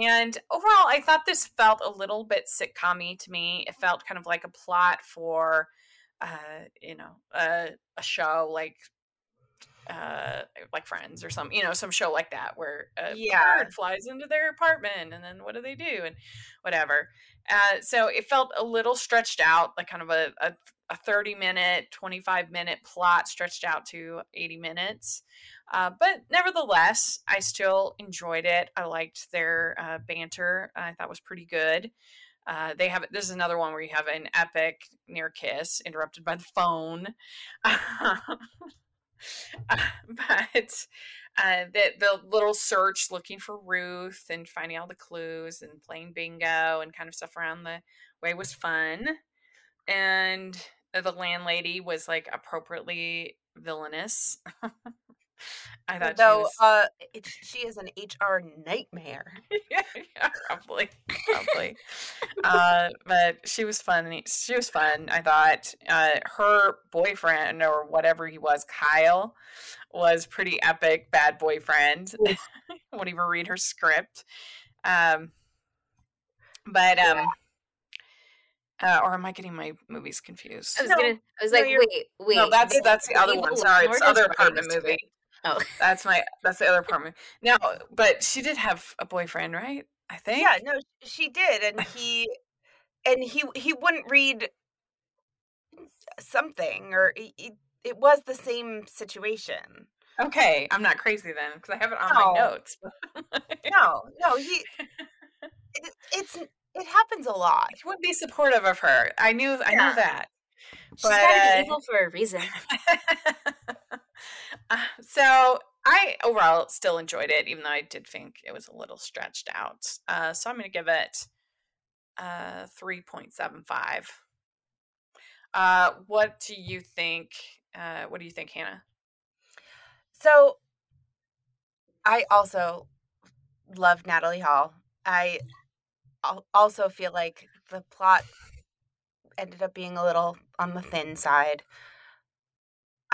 And overall, I thought this felt a little bit sitcom to me. It felt kind of like a plot for, uh, you know, a, a show like uh like friends or some you know some show like that where a Yeah. bird flies into their apartment and then what do they do and whatever uh so it felt a little stretched out like kind of a, a, a 30 minute 25 minute plot stretched out to 80 minutes uh, but nevertheless i still enjoyed it i liked their uh, banter i thought was pretty good uh, they have this is another one where you have an epic near kiss interrupted by the phone Uh, but uh, the the little search looking for Ruth and finding all the clues and playing bingo and kind of stuff around the way was fun. And the landlady was like appropriately villainous. I thought Though she was uh, it, she is an HR nightmare. yeah, yeah, probably, probably. uh, but she was fun. She was fun. I thought uh, her boyfriend or whatever he was, Kyle, was pretty epic. Bad boyfriend. Won't even read her script. Um, but um, uh, or am I getting my movies confused? i was No, gonna i was no, like you're- wait wait no, that's this that's the other Evil one. Sorry, it's other apartment the movie. Oh That's my that's the other apartment. No, but she did have a boyfriend, right? I think. Yeah, no, she did, and he and he he wouldn't read something, or he- it was the same situation. Okay, I'm not crazy then because I have it on No. my notes. No, no, he. It, it's it happens a lot. He would be supportive of her. I knew. I Yeah. that. She's But, gotta uh, be evil for a reason. So I overall still enjoyed it, even though I did think it was a little stretched out. Uh, so I'm going to give it uh, 3.75. Uh, what do you think? Uh, what do you think, Hannah? So, I also love Natalie Hall. I also feel like the plot ended up being a little on the thin side.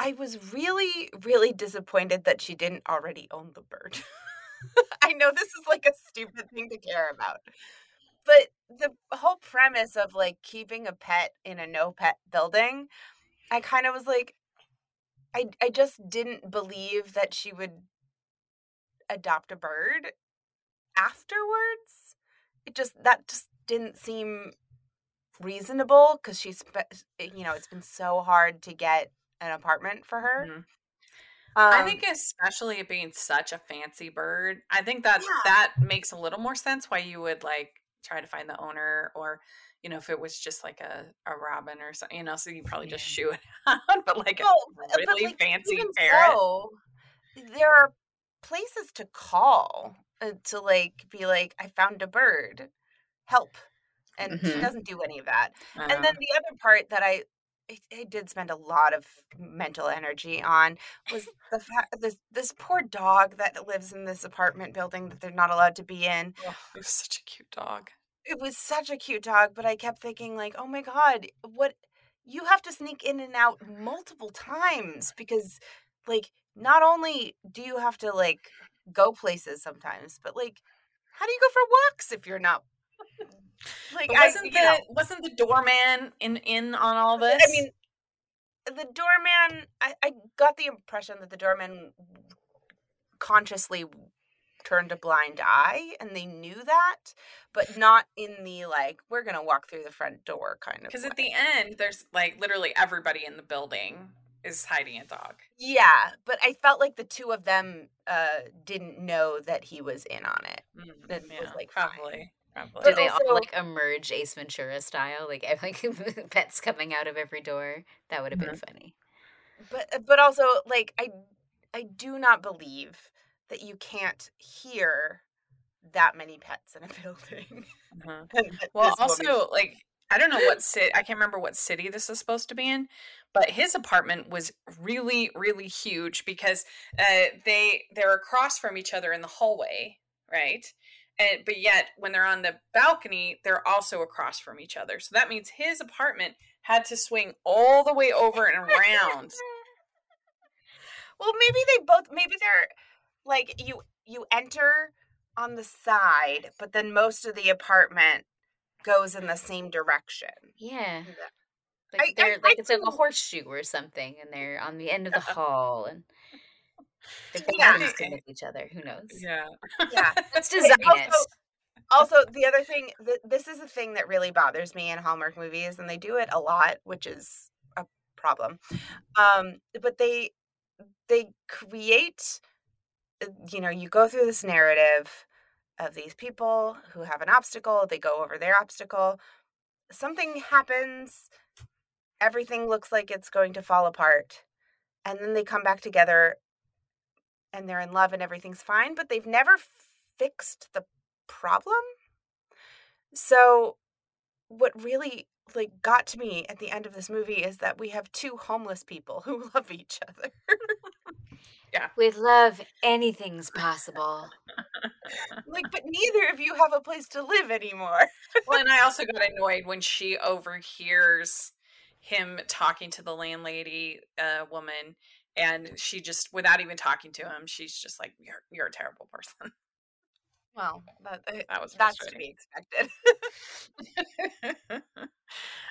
I was really, really disappointed that she didn't already own the bird. I know this is like a stupid thing to care about, but the whole premise of like keeping a pet in a no pet building, I kind of was like, I I just didn't believe that she would adopt a bird afterwards. It just that just didn't seem reasonable because she's you know it's been so hard to get an apartment for her. Mhm. Um, I think, especially it being such a fancy bird, I think that Yeah. that makes a little more sense why you would like try to find the owner, or you know, if it was just like a, a robin or something, you know, so you probably just shoot it out, but like Well, a really like, fancy parrot. so, there are places to call uh, to like be like, I found a bird, help, and she Mhm. doesn't do any of that. Uh, And then the other part that I, I I did spend a lot of mental energy on was the fact this this poor dog that lives in this apartment building that they're not allowed to be in. oh, it was such a cute dog. It was such a cute dog, but I kept thinking like, oh my god, what you have to sneak in and out multiple times because like not only do you have to like go places sometimes, but like how do you go for walks if you're not like But wasn't you the know, wasn't the doorman in in on all this? I mean, the doorman. I, I got the impression that the doorman consciously turned a blind eye, and they knew that, but not in the like we're gonna walk through the front door kind of. because at the end, there's like literally everybody in the building is hiding a dog. yeah, but I felt like the two of them uh didn't know that he was in on it. Mm, It was, yeah, like, fine. Probably, probably. Do they also- all like emerge Ace Ventura style, like ev- like pets coming out of every door? That would have been funny. But but also like I I do not believe that you can't hear that many pets in a building. Mhm. And Well, this woman- also like I don't know what city I can't remember what city this is supposed to be in, but his apartment was really really huge because uh, they they're across from each other in the hallway, right? And but yet when they're on the balcony, they're also across from each other. So that means his apartment had to swing all the way over and around. Well, maybe they both maybe they're like you you enter on the side, but then most of the apartment goes in the same direction. Yeah. Like I- they're I like it's like a horseshoe or something, and they're on the end of the uh-uh. hall, and they're Yeah. yeah. with each other. Who knows? Yeah. Yeah. Let's Hey, design it. also, also, the other thing, th- this is a thing that really bothers me in Hallmark movies, and they do it a lot, which is a problem. Um, but they they create, uh, you know, you go through this narrative of these people who have an obstacle. They go over their obstacle. Something happens. Everything looks like it's going to fall apart, and then they come back together, and they're in love, and everything's fine. But they've never fixed the problem. So what really like got to me at the end of this movie is that we have two homeless people who love each other. Yeah. With love, anything's possible. like but neither of you have a place to live anymore. well, and I also got annoyed when she overhears him talking to the landlady uh, woman, and she just, without even talking to him, she's just like, "You're you're a terrible person." Well, that, uh, That was that's to be expected.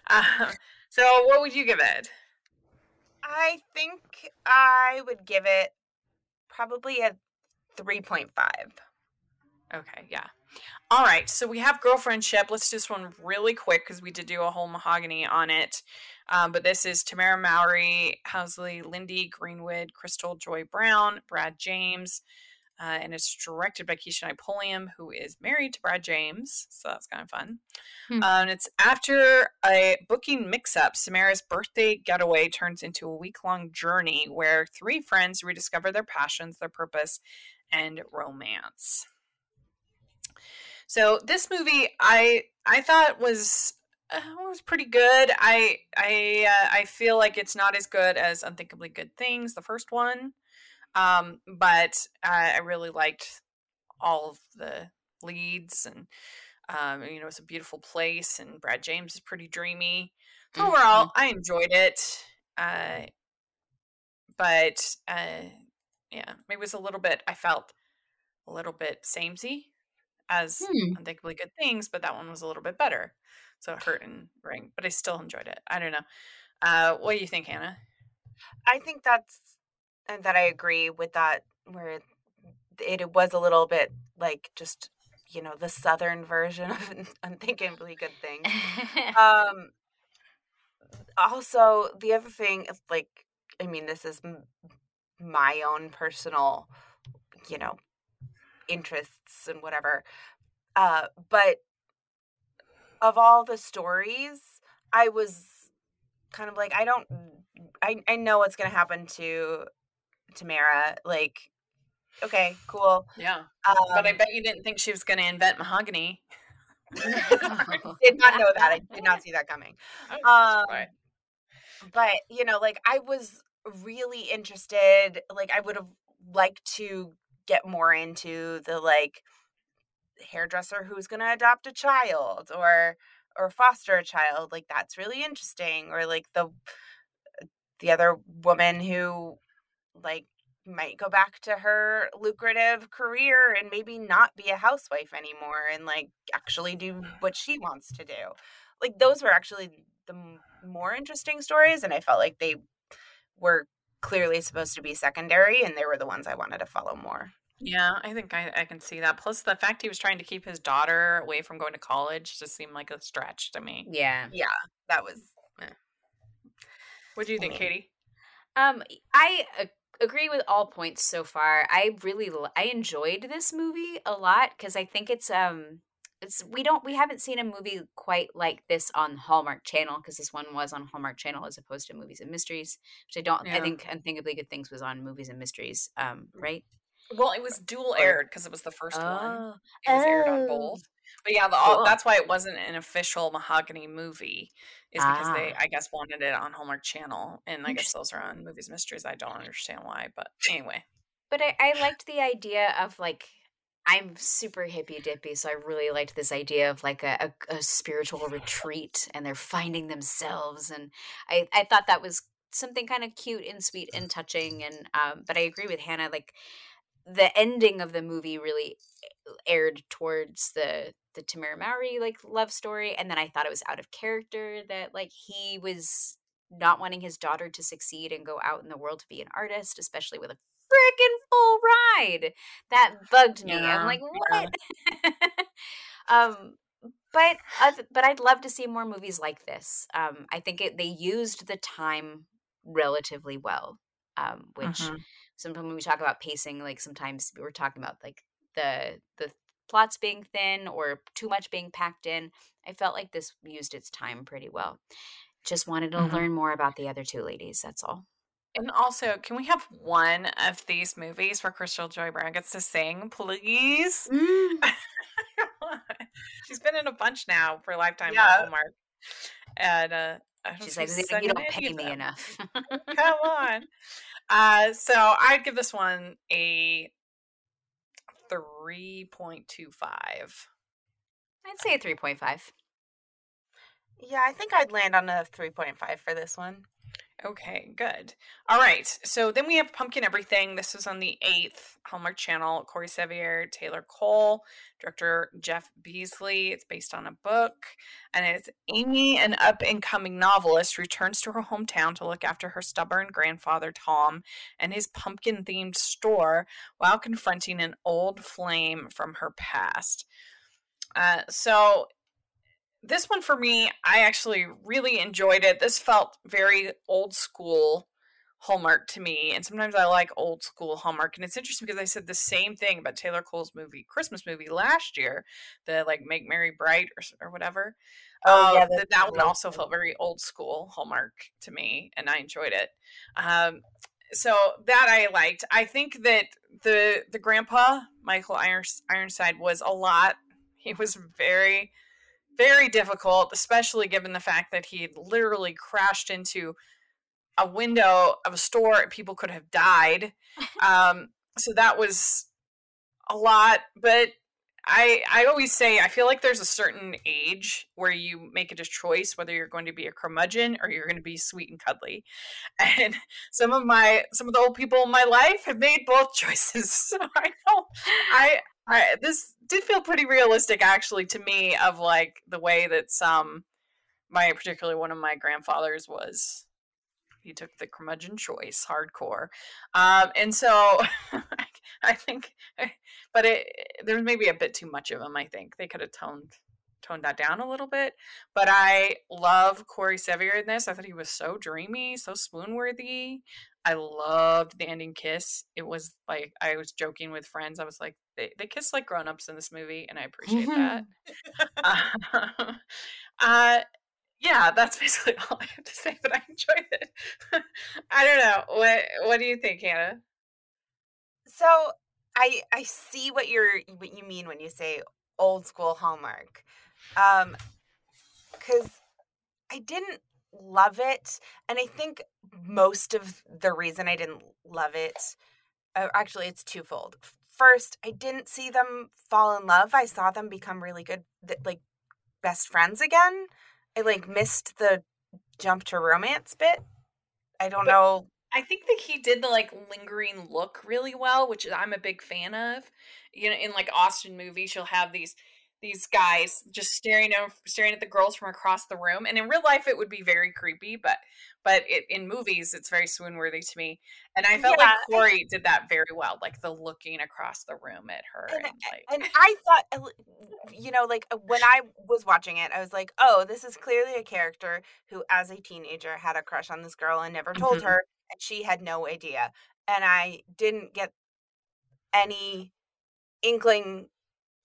um, so, what would you give it? I think I would give it probably a 3.5. Okay, yeah. All right, so we have girlfriendship. Let's do this one really quick because we did do a whole mahogany on it. Um, but this is Tamera Mowry, Housley, Lyndie Greenwood, Crystal Joy Brown, Brad James, uh, and it's directed by Keshia Pulliam, who is married to Brad James. So that's kind of fun. Hmm. Um, it's after a booking mix up, Samara's birthday getaway turns into a week long journey where three friends rediscover their passions, their purpose, and romance. So this movie, I I thought was uh, was pretty good. I I uh, I feel like it's not as good as Unthinkably Good Things, the first one, um, but I, I really liked all of the leads, and um, you know, it's a beautiful place, and Brad James is pretty dreamy. So Overall, I enjoyed it, uh, but uh, yeah, it was a little bit. I felt a little bit samey as Hmm. Unthinkably Good Things, but that one was a little bit better. So it hurt and ring, but I still enjoyed it. I don't know. Uh, what do you think, Hannah? I think that's and that I agree with that where it, it was a little bit like just you know the southern version of unthinkably good thing. Um also the other thing is like I mean this is m- my own personal you know interests and whatever. Uh but of all the stories I was kind of like I don't I I know what's going to happen to Tamera like okay, cool. Yeah, Um, but I bet you didn't think she was going to invent mahogany. did not know that. I did not see that coming. Um, but you know, like I was really interested. Like I would have liked to get more into the like hairdresser who's going to adopt a child or or foster a child. Like that's really interesting. Or like the the other woman who like might go back to her lucrative career and maybe not be a housewife anymore and like actually do what she wants to do. Like those were actually the more interesting stories and I felt like they were clearly supposed to be secondary and they were the ones I wanted to follow more. Yeah, I think I, I can see that. Plus, the fact he was trying to keep his daughter away from going to college just seemed like a stretch to me. yeah. Yeah, that was What do you think, mean- Katie? Um, I uh, agree with all points so far. I really I enjoyed this movie a lot because I think it's um it's we don't we haven't seen a movie quite like this on Hallmark Channel because this one was on Hallmark Channel as opposed to Movies and Mysteries, which I don't. I think Unthinkably Good Things was on Movies and Mysteries. Um, right? Well, it was dual aired because it was the first one. Oh, It was aired on Oh. both. But yeah, the, all, Cool. that's why it wasn't an official Mahogany movie, is because they, Ah. I guess, wanted it on Hallmark Channel, and I guess those are on Movies Mysteries. I don't understand why, but anyway. But I, I liked the idea of like I'm super hippy dippy, so I really liked this idea of like a, a, a spiritual retreat and they're finding themselves and I, I thought that was something kind of cute and sweet and touching and um but I agree with Hannah like the ending of the movie really aired towards the the Tamera Mowry like love story and then I thought it was out of character that like he was not wanting his daughter to succeed and go out in the world to be an artist, especially with a freaking full ride. That bugged me. Yeah, I'm like, yeah. what? um, but oth- but I'd love to see more movies like this. Um, I think it, they used the time relatively well, um, which Mhm. Sometimes when we talk about pacing, like sometimes we're talking about like the the plots being thin or too much being packed in. I felt like this used its time pretty well. Just wanted to Mhm. learn more about the other two ladies. That's all. And also, can we have one of these movies where Crystal Joy Brown gets to sing, please? She's been in a bunch now for Lifetime Yeah. Hallmark. And uh, She's like, "Zig, you don't pay me enough. Come on. Uh, so I'd give this one a 3.25. I'd say a 3.5. Yeah, I think I'd land on a 3.5 for this one. Okay, good. All right. So then we have Pumpkin Everything. This was on the 8th Hallmark Channel. Corey Sevier, Taylor Cole, director Jeff Beesley. It's based on a book. And it's Amy, an up and coming novelist, returns to her hometown to look after her stubborn grandfather, Tom, and his pumpkin themed store while confronting an old flame from her past. Uh, so this one for me, I actually really enjoyed it. This felt very old school Hallmark to me, and sometimes I like old school Hallmark. And it's interesting because I said the same thing about Taylor Cole's movie, Christmas movie last year, the like Make Mary Bright or, or whatever. Oh, Um, yeah, that, that one also felt very old school Hallmark to me, and I enjoyed it. Um, so that I liked. I think that the the grandpa Michael Irons, Ironside was a lot. He was very very difficult, especially given the fact that he literally crashed into a window of a store and people could have died. Um, so that was a lot, but I I always say I feel like there's a certain age where you make it a choice whether you're going to be a curmudgeon or you're going to be sweet and cuddly. And some of my some of the old people in my life have made both choices. So I know I I this did feel pretty realistic actually to me of like the way that some my particularly one of my grandfathers was he took the curmudgeon choice hardcore. Um and so i think but it there's maybe a bit too much of him i think. They could have toned toned that down a little bit. But i love corey sevier in this. I thought he was so dreamy so swoon worthy i loved the ending kiss. It was like i was joking with friends. I was like they, they kiss like grown-ups in this movie and i appreciate that uh, uh, yeah, that's basically all I have to say. But I enjoyed it. I don't know. What What do you think, Hannah? So I I see what you're what you mean when you say old school Hallmark. Um cuz I didn't love it and I think most of the reason I didn't love it uh, actually it's twofold. First, I didn't see them fall in love. I saw them become really good th- like best friends again. I like missed the jump to romance bit. I don't But- know. I think that he did the like lingering look really well, which I'm a big fan of. You know, in like Austen movies, you'll have these these guys just staring over, staring at the girls from across the room, and in real life it would be very creepy, but but it, in movies it's very swoon worthy to me. And I felt Yeah, like Corey did that very well, like the looking across the room at her, And and, like and I thought, uh, you know, like uh, when I was watching it, I was like, oh, this is clearly a character who, as a teenager, had a crush on this girl and never told Mhm. her, and she had no idea. And I didn't get any inkling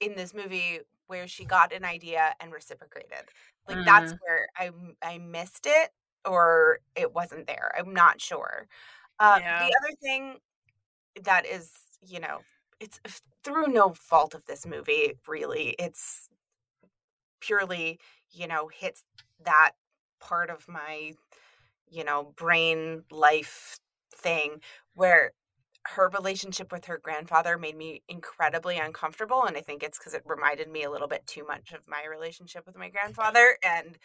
in this movie where she got an idea and reciprocated. Like that's where I I missed it or it wasn't there. I'm not sure. Um, Yeah. The other thing that is, you know, it's through no fault of this movie, really. It's purely, you know, hits that part of my, you know, brain life thing where her relationship with her grandfather made me incredibly uncomfortable and i think it's because it reminded me a little bit too much of my relationship with my grandfather and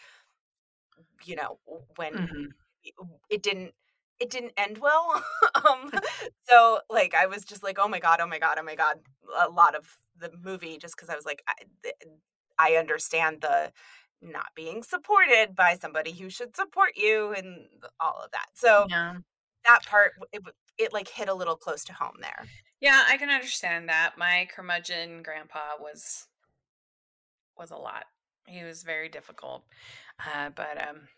you know when Mhm. it- it didn't it didn't end well um so like i was just like oh my god oh my god oh my god a lot of the movie just because i was like I, I understand the not being supported by somebody who should support you and all of that so yeah. that part it, it like hit a little close to home there Yeah, I can understand that. My curmudgeon grandpa was was a lot. He was very difficult. Uh, but um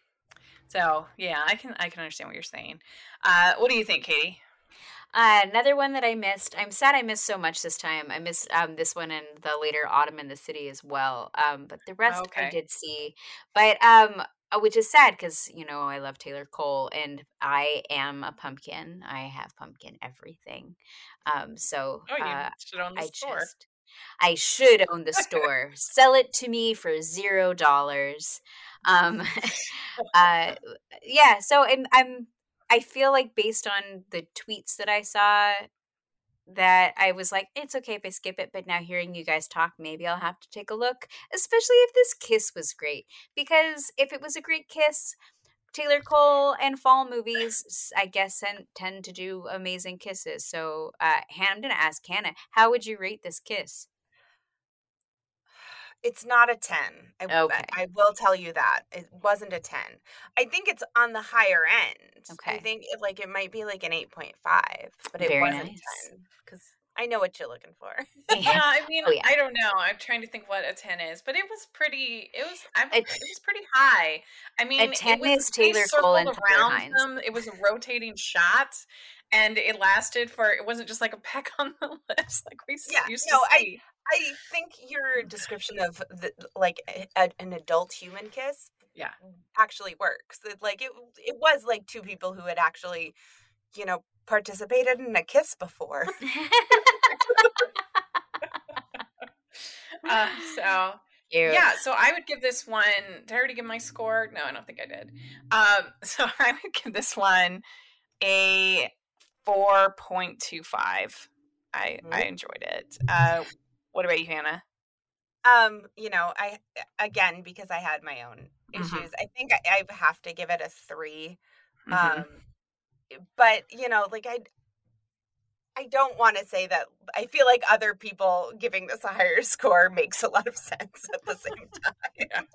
so yeah, I can I can understand what you're saying. Uh what do you think, Katie? Uh, another one that I missed. I'm sad I missed so much this time. I missed um, this one and the later Autumn in the City as well. Um, but the rest I did see. But um, uh, which is sad because you know I love Taylor Cole and I am a pumpkin. I have pumpkin everything. Um, so Oh, you uh, should own the I store. just I should own the store. Sell it to me for zero dollars. Um, uh, yeah. So I'm I'm I feel like based on the tweets that I saw that I was like, it's okay if I skip it, but now hearing you guys talk, maybe I'll have to take a look, especially if this kiss was great. Because if it was a great kiss, Taylor Cole and fall movies, I guess, tend, tend to do amazing kisses. So, uh, Han- I'm going to ask Hannah, how would you rate this kiss? It's not a 10 I, Okay. I will tell you that it wasn't a 10 i think it's on the higher end Okay. i think it, like it might be like an 8.5 but it Very wasn't nice. 10 because I know what you're looking for. Yeah, I mean, Oh, yeah. I don't know. I'm trying to think what a 10 is, but it was pretty. It was. I, A- it was pretty high. I mean, it 10 was is Taylor circled Cole and around them. It was a rotating shot, and it lasted for. It wasn't just like a peck on the lips like we Yeah, used no, to I- see. I think your description of the, like a, a- an adult human kiss, Yeah. actually works. It, like it, it was like two people who had actually, you know, participated in a kiss before. Uh, so Cute. yeah, so I would give this one. Did I already give my score? No, I don't think I did. Um, so I would give this one a four point two five. I I Mhm. enjoyed it. Uh, what about you, Hannah? Um, you know, I again because I had my own Mhm. issues. I think I, I have to give it a 3 Mhm. Um, but you know, like I, I don't want to say that. I feel like other people giving this a higher score makes a lot of sense at the same time.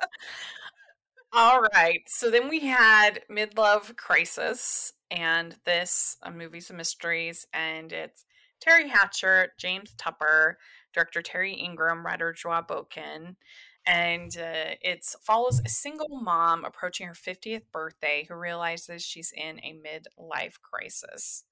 All right. So then we had Midlove Crisis, and this uh, movie's a mysteries, and it's Teri Hatcher, James Tupper, director Terry Ingram, writer Joa Boken, and uh, it follows a single mom approaching her 50th birthday who realizes she's in a midlife crisis.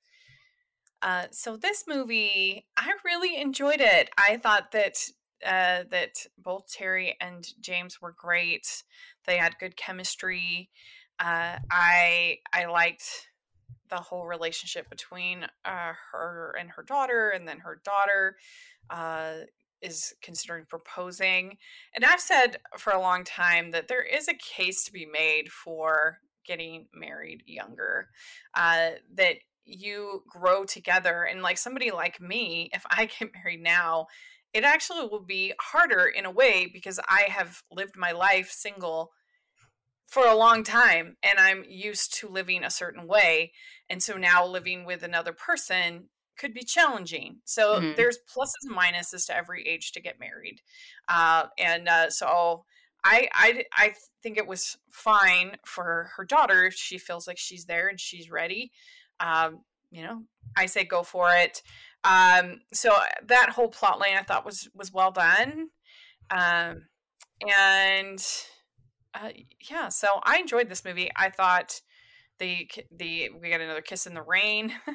Uh, so this movie, I really enjoyed it. I thought that uh, that both Teri and James were great. They had good chemistry. Uh, I I liked the whole relationship between uh, her and her daughter, and then her daughter uh, is considering proposing. And I've said for a long time that there is a case to be made for getting married younger. Uh, that you grow together, and like somebody like me, if I get married now, it actually will be harder in a way because I have lived my life single for a long time and I'm used to living a certain way. And so now living with another person could be challenging. So Mhm. there's pluses and minuses to every age to get married. Uh, and uh, so I, I, I think it was fine for her daughter. if She feels like she's there and she's ready. Um, you know, I say go for it. Um, so that whole plot line I thought was was well done. Um, and uh, yeah, so I enjoyed this movie. I thought the the we got another kiss in the rain.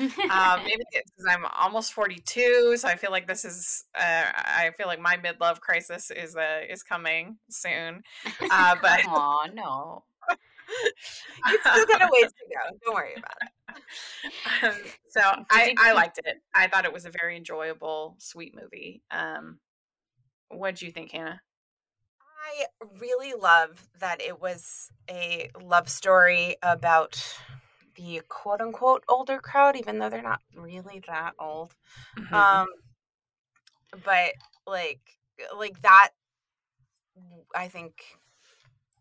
um, maybe because I'm almost 42, so I feel like this is. Uh, I feel like my midlove crisis is uh, is coming soon. Uh, but Aw, no. you still got a ways to go. Don't worry about it. Um, so I, I liked it. I thought it was a very enjoyable, sweet movie. Um, what do you think, Hannah? I really love that it was a love story about the quote unquote older crowd, even though they're not really that old. Mm-hmm. Um, but like, like that, I think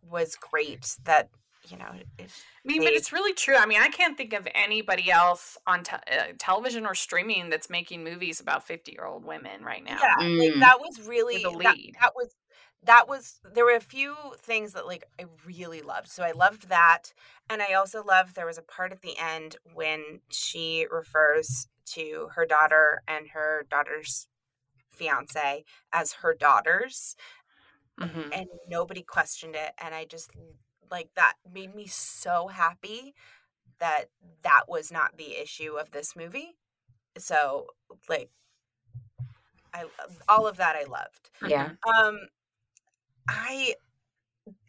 was great. That you know, if I mean, but it's really true. I mean, I can't think of anybody else on te- uh, television or streaming that's making movies about fifty-year-old women right now. yeah, like Mm. that was really the that, lead. that was that was there were a few things that like I really loved. So I loved that, and I also loved there was a part at the end when she refers to her daughter and her daughter's fiance as her daughters Mhm. and nobody questioned it and i just like that made me so happy that that was not the issue of this movie so like i all of that i loved Yeah. Um i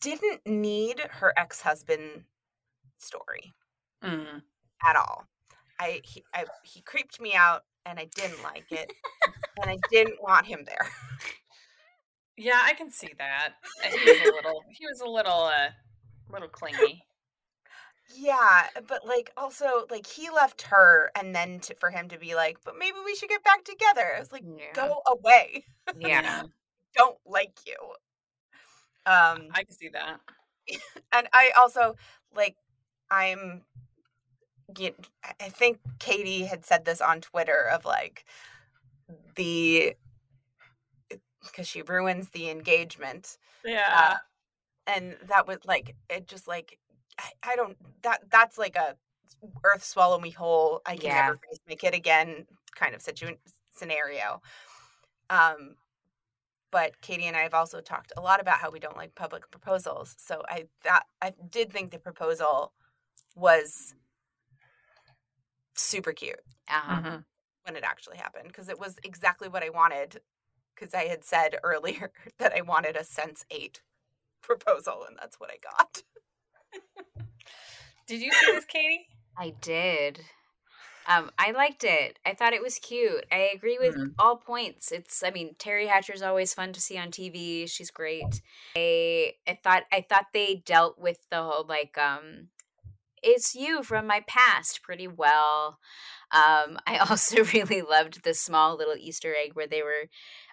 didn't need her ex-husband story Mhm. at all i he, I, he creeped me out and i didn't like it and i didn't want him there Yeah, I can see that. Uh, He was a little. He was a little. Uh, little clingy. Yeah, but like also like he left her and then to, for him to be like, but maybe we should get back together. I was like, Yeah. go away. Yeah. Don't like you. Um I can see that. and I also like I'm I think Katie had said this on Twitter of like the because she ruins the engagement Yeah. And that was like it just like I, I don't that that's like a earth swallow me whole i can Yeah. never face my kid again kind of situ- scenario um but katie and i have also talked a lot about how we don't like public proposals so i that i did think the proposal was super cute Uh-huh. Mhm. when it actually happened because it was exactly what i wanted because i had said earlier that i wanted a Sense8 proposal and that's what i got Did you see this, Katie? I did. Um, I liked it. I thought it was cute. I agree with Mhm. all points. It's, I mean, Teri Hatcher's always fun to see on TV. She's great. I, I thought, I thought they dealt with the whole like, um, it's you from my past pretty well. Um, I also really loved the small little Easter egg where they were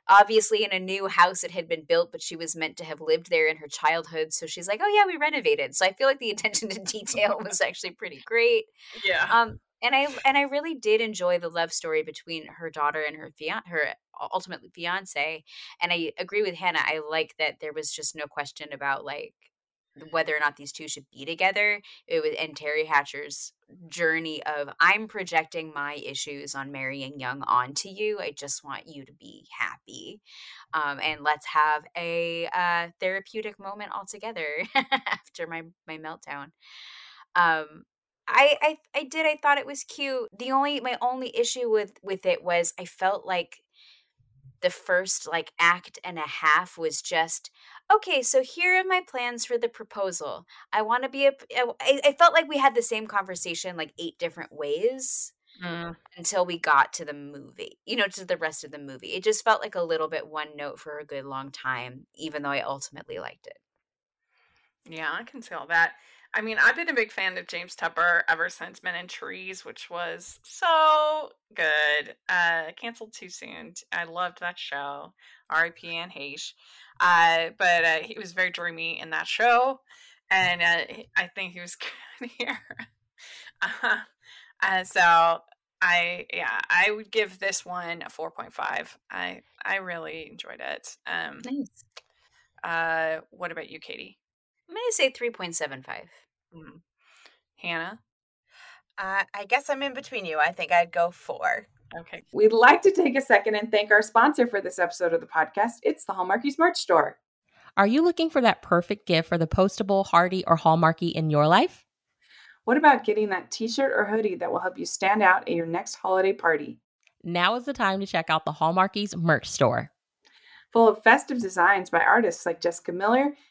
obviously in a new house that had been built, but she was meant to have lived there in her childhood. So she's like, "Oh yeah, we renovated." So I feel like the attention to detail was actually pretty great. Yeah. Um, and I and I really did enjoy the love story between her daughter and her fian- her ultimately fiance. And I agree with Hannah. I like that there was just no question about like whether or not these two should be together. It was and Teri Hatcher's journey of I'm projecting my issues on marrying young onto you. I just want you to be happy, um, and let's have a uh, therapeutic moment all together after my my meltdown. Um, I, I I did. I thought it was cute. The only my only issue with with it was I felt like the first like act and a half was just okay so here are my plans for the proposal i want to be a I, I felt like we had the same conversation like eight different ways Mm. until we got to the movie you know to the rest of the movie it just felt like a little bit one note for a good long time even though i ultimately liked it Yeah, I can see all that. I mean, I've been a big fan of James Tupper ever since Men in Trees, which was so good. Uh, canceled too soon. I loved that show. R.I.P. Anne Heche. Uh, but uh, he was very dreamy in that show, and uh, I think he was good here. uh, uh, so I, yeah, I would give this one a four point five. I, I really enjoyed it. Um, nice uh, what about you, Katie? I'm gonna say 3.75 Mm. Hannah? uh, i guess i'm in between you i think i'd go four Okay. We'd like to take a second and thank our sponsor for this episode of the podcast. It's the Hallmarkies merch store. Are you looking for that perfect gift for the postable, hardy, or hallmarky in your life? What about getting that t shirt or hoodie that will help you stand out at your next holiday party? Now is the time to check out the Hallmarkies merch store. Full of festive designs by artists like Jessica Miller,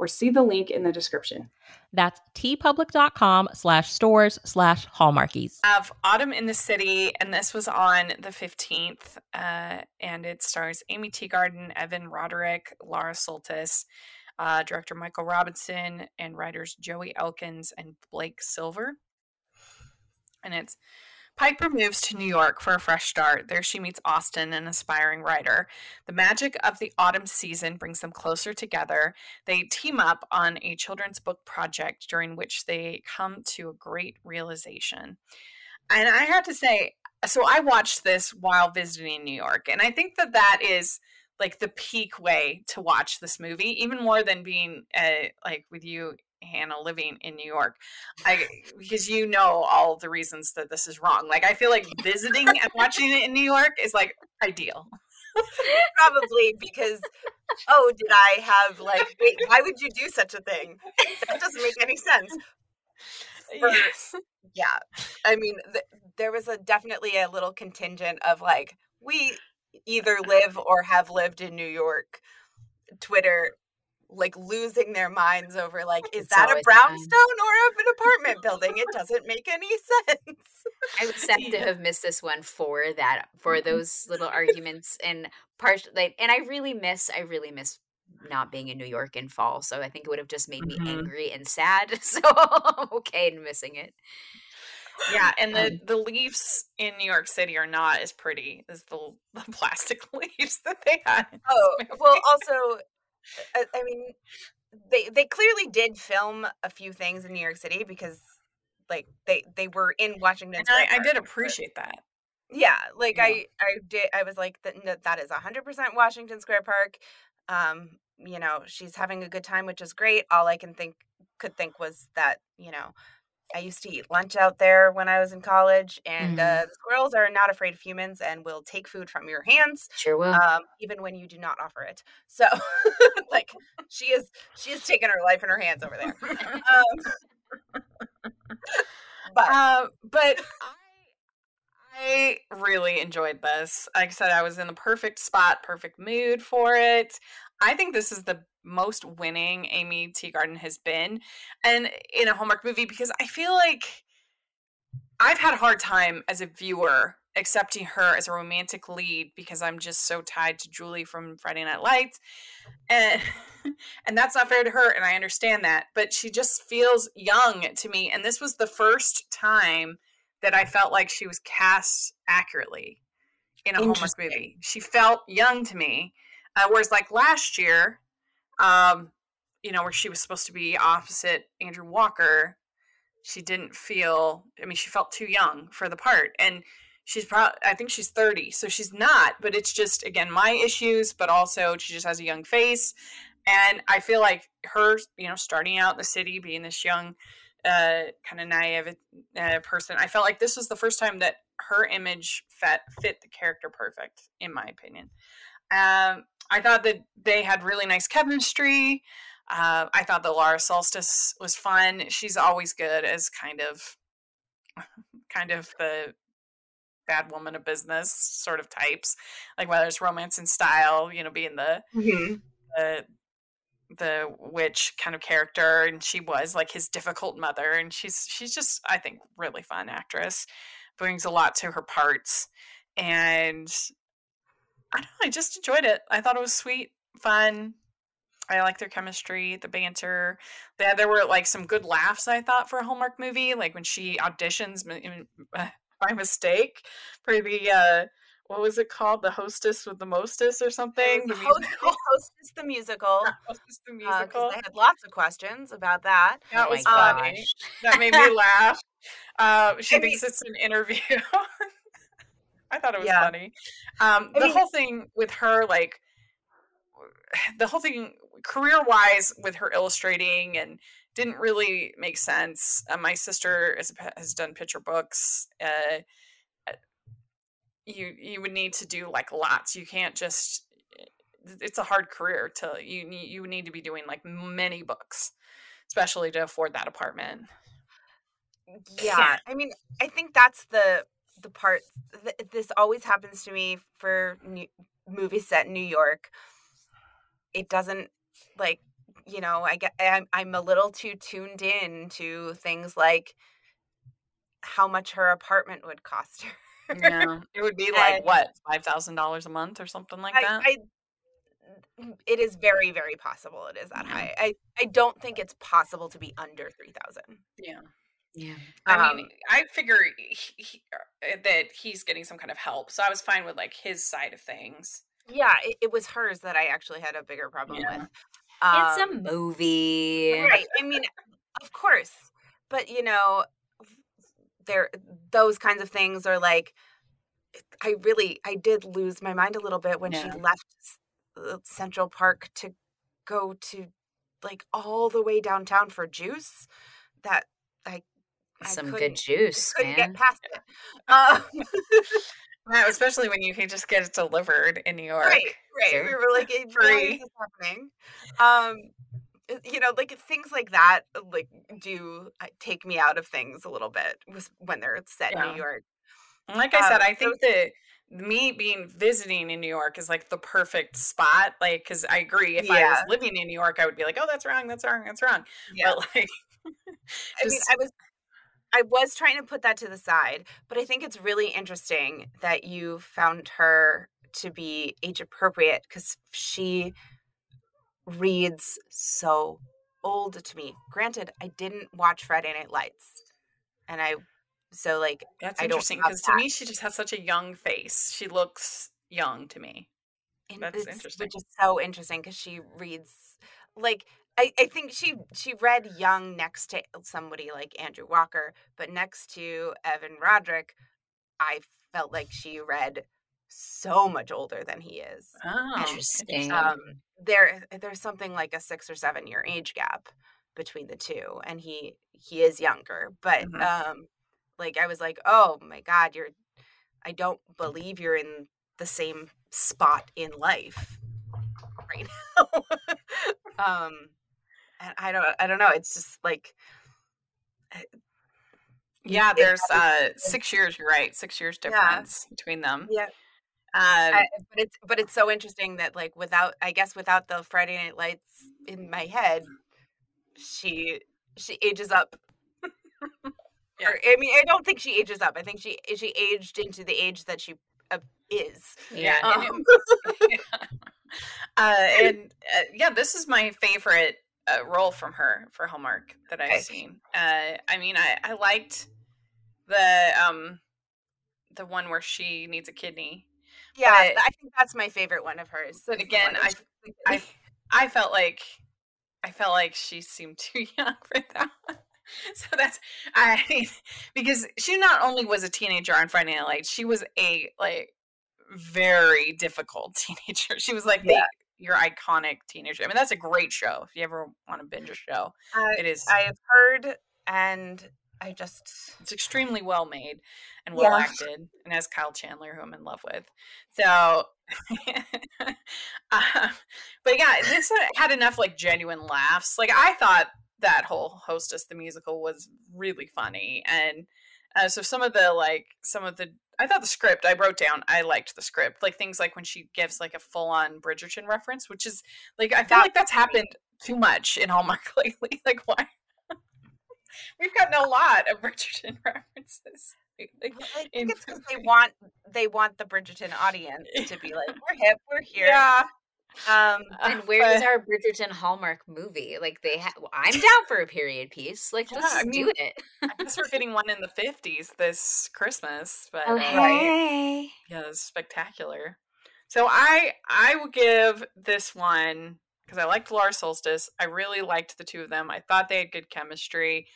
or see the link in the description. That's teepublic.com slash stores slash hallmarkies. Have Autumn in the City, and this was on the 15th, uh, and it stars Aimee Teegarden, Evan Roderick, Laura Soltis, uh, director Michael Robinson, and writers Joey Elkins and Blake Silver. And it's Piper moves to New York for a fresh start. There she meets Austin, an aspiring writer. The magic of the autumn season brings them closer together. They team up on a children's book project during which they come to a great realization. And I have to say, so I watched this while visiting New York, and I think that that is like the peak way to watch this movie, even more than being uh, like with you, Hannah, living in New York. I because you know all the reasons that this is wrong. Like I feel like visiting and watching it in New York is like ideal. probably because oh did i have like wait why would you do such a thing that doesn't make any sense For- Yes. yeah i mean th- there was a definitely a little contingent of like we either live or have lived in new york twitter like losing their minds over like is It's that a always fun. brownstone or of an apartment building it doesn't make any sense I would sad to have missed this one for that, for those little arguments and part like, and I really miss, I really miss not being in New York in fall. So I think it would have just made me Mhm. angry and sad. So I'm okay in missing it. Yeah, and the Um, the leaves in New York City are not as pretty as the, the plastic leaves that they had. Oh, well, also, I, I mean, they they clearly did film a few things in New York City because, like, they they were in Washington. I, I did appreciate that. Yeah, like Yeah. I I did. I was like, that that is hundred percent Washington Square Park. Um, you know, she's having a good time, which is great. All I can think could think was that you know. I used to eat lunch out there when I was in college, and uh, the squirrels are not afraid of humans and will take food from your hands Sure will. um, even when you do not offer it. So, like, she is she is taking her life in her hands over there. Um, but Uh, but I, really enjoyed this. Like I said, I was in the perfect spot, perfect mood for it. I think this is the most winning Aimee Teegarden has been, and in a Hallmark movie because I feel like I've had a hard time as a viewer accepting her as a romantic lead because I'm just so tied to Julie from Friday Night Lights, and and that's not fair to her, and I understand that. But she just feels young to me, and this was the first time that I felt like she was cast accurately in a Interesting. movie. She felt young to me, uh, whereas like last year, um, you know, where she was supposed to be opposite Andrew Walker, she didn't feel. I mean, she felt too young for the part, and she's probably. I think she's thirty, so she's not. But it's just again my issues, but also she just has a young face, and I feel like her, you know, starting out in the city, being this young, uh, kind of naive uh, person, I felt like this was the first time that her image fit fit the character perfect, in my opinion. Um, I thought that they had really nice chemistry. Uh, I thought that Laura Soltis was fun. She's always good as kind of, kind of the bad woman of business sort of types, like whether it's romance and style, you know, being the Mhm. the the witch kind of character and she was like his difficult mother and she's she's just i think really fun actress brings a lot to her parts and i don't know i just enjoyed it. I thought it was sweet fun. I like their chemistry the banter. There, there were like some good laughs i thought for a hallmark movie like when she auditions by mistake for the uh what was it called the hostess with the mostess or something the the host, musical hostess the musical. Hostess the Because musical. I had lots of questions about that. that Oh was funny. gosh. That made me laugh. Uh, she I mean- thinks it's an interview. I thought it was Yeah. funny. Um, the mean- whole thing with her, like, the whole thing career wise with her illustrating and didn't really make sense. Uh, my sister is, has done picture books. You you would need to do like lots. You can't just. Eh, it's a hard career to you. You need to be doing like many books, especially to afford that apartment. yeah i mean i think that's the the part th- this always happens to me for new, movies set in new york it doesn't like you know i get I'm, I'm a little too tuned in to things like how much her apartment would cost her Yeah, it would be like And- what five thousand dollars a month or something like that. I, I it is very very possible it is that Yeah. high i i don't think it's possible to be under 3000 yeah, Yeah. I mean, Um, I figure he, he- uh, that he's getting some kind of help, so I was fine with like his side of things. yeah it, it was hers that i actually had a bigger problem Yeah. with It's a Um, movie. right i mean of course but you know there those kinds of things are like i really i did lose my mind a little bit when Yeah. she left uh, central park to go to like all the way downtown for juice that i I Some good couldn't- juice, couldn't man. get past it um, especially when you can just get it delivered in New York. right right Sure. we were like "Eh, why Free. happening um you know like things like that uh, like do uh, take me out of things a little bit was- when they're set in new york Like I said, Um, I think that me being visiting in New York is like the perfect spot. Like, because I agree, if I was living in New York, I would be like, oh, that's wrong, that's wrong, that's wrong. yeah But like, I mean, I was I was trying to put that to the side, but I think it's really interesting that you found her to be age appropriate because she reads so old to me. Granted, I didn't watch Friday Night Lights, and I so like That's I don't interesting because to me, she just has such a young face. She looks young to me. And That's it's- interesting. Which is so interesting because she reads like I, I think she she read young next to somebody like Andrew Walker, but next to Evan Roderick, I felt like she read so much older than he is. Oh, Interesting. Um, there there's something like a six or seven year age gap between the two, and he he is younger. But Mhm. um, like I was like, oh my god, you're I don't believe you're in the same spot in life right now. um, and I don't I don't know. It's just like Yeah, there's uh six years. You're right. Six years Yeah. difference between them. yeah. Um, I, but it's but it's so interesting that like without I guess without the Friday Night Lights in my head, she she ages up. Yeah. Or, I mean, I don't think she ages up. I think she she aged into the age that she uh, is. yeah. Um, and uh, and uh, yeah, this is my favorite uh, role from her for Hallmark that I've Okay. seen. Uh, I mean, I I liked the um the one where she needs a kidney. Yeah, But- I think that's my favorite one of hers. But again, I I I felt like I felt like she seemed too young for that. one. So that's I because she not only was a teenager on Friday Night Lights, she was a like very difficult teenager. She was like the your iconic teenager. I mean, that's a great show. If you ever want to binge a show, it is. I have heard, and I just it's extremely well made and well Yeah. acted, and has Kyle Chandler, who I'm in love with. So, uh, but yeah, this had enough like genuine laughs. Like I thought that whole Hostess the musical was really funny, and uh, so some of the like some of the I thought the script I wrote down. I liked the script, like things like when she gives like a full on Bridgerton reference, which is like I feel That like that's happened too much in Hallmark lately. Like why? We've gotten a lot of Bridgerton references. lately. I think in it's because they want they want the Bridgerton audience to be like, we're hip, we're here. Yeah. Um, And where's but- our Bridgerton Hallmark movie? Like they have, I'm down for a period piece. Like let's Yeah, I mean, do it. I guess we're getting one in the fifties this Christmas, but Oh uh, hey, yeah, it's spectacular. So I I will give this one because I liked Laura Soltis. I really liked the two of them. I thought they had good chemistry.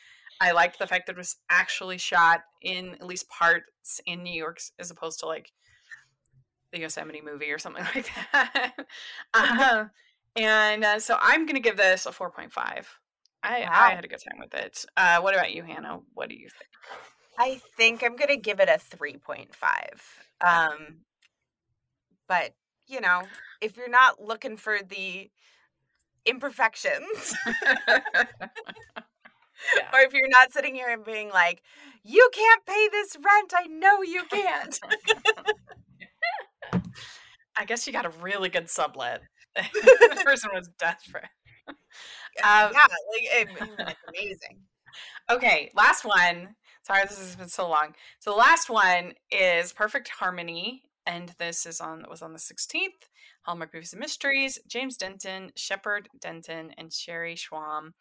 I liked the fact that it was actually shot in at least parts in New York as opposed to like the Yosemite movie or something like that. uh, and uh, so I'm gonna give this a 4.5. I, I had a good time with it. Uh, what about you, Hannah? What do you think? I think I'm gonna give it a three point five. Um, but you know, if you're not looking for the imperfections, Yeah. or if you're not sitting here and being like, "You can't pay this rent," I know you can't. I guess you got a really good sublet. the person was desperate. Um, yeah, like it, it's amazing. okay, last one. Sorry, this has been so long. So the last one is Perfect Harmony, and this is on was on the 16th. Hallmark Movies and Mysteries. James Denton, Shepard Denton, and Sherri Saum.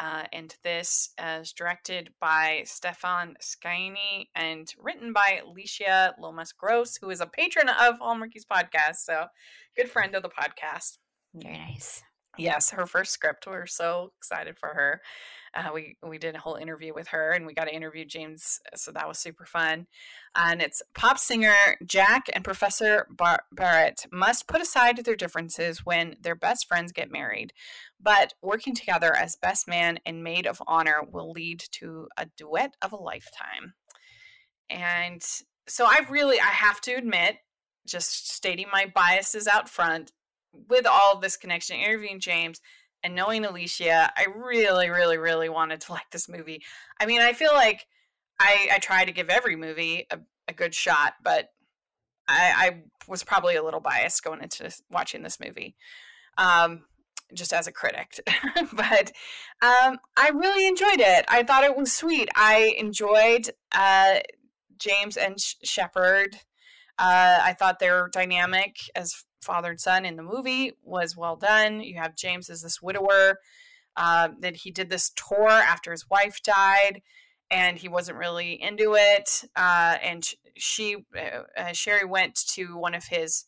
Uh, and this is directed by Stefan Scaini and written by Alicia Lomas Gross, who is a patron of Hallmarkies podcast. So, good friend of the podcast. very nice. Yes, her first script. We're so excited for her. Uh, we we did a whole interview with her, and we got to interview James, so that was super fun. And it's pop singer Jack and Professor Bar- Barrett must put aside their differences when their best friends get married, but working together as best man and maid of honor will lead to a duet of a lifetime. And so I really I have to admit, just stating my biases out front, with all this connection, interviewing James and knowing Alicia, I really, really, really wanted to like this movie. I mean, I feel like I, I try to give every movie a, a good shot, but I, I was probably a little biased going into watching this movie, um, just as a critic. but um, I really enjoyed it. I thought it was sweet. I enjoyed uh, James and Sh- Shepard. Uh, I thought their dynamic as father and son in the movie was well done. You have James as this widower uh, that he did this tour after his wife died, and he wasn't really into it. Uh, and she, uh, uh, Sherri, went to one of his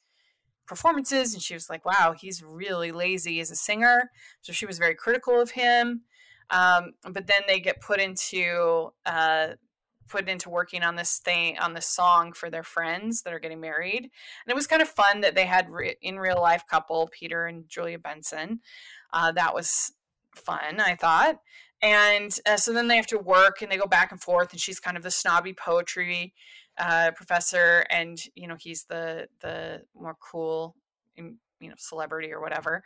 performances, and she was like, "Wow, he's really lazy as a singer." So she was very critical of him. Um, but then they get put into uh, put into working on this thing on this song for their friends that are getting married, and it was kind of fun that they had re- in real life couple Peter and Julia Benson. Uh, that was fun, I thought. And uh, so then they have to work and they go back and forth, and she's kind of the snobby poetry uh, professor, and you know he's the the more cool, you know, celebrity or whatever.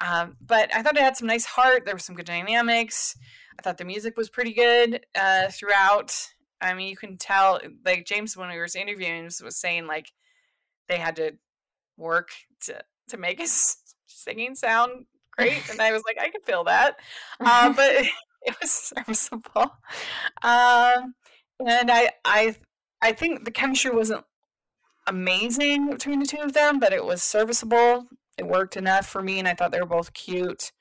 Um, but I thought it had some nice heart. There was some good dynamics. I thought the music was pretty good uh, throughout. I mean, you can tell, like James when we were interviewing was saying, like they had to work to to make his singing sound great, and I was like, I can feel that. Uh, but it was serviceable. Um, and I, I, I think the chemistry wasn't amazing between the two of them, but it was serviceable. It worked enough for me, and I thought they were both cute.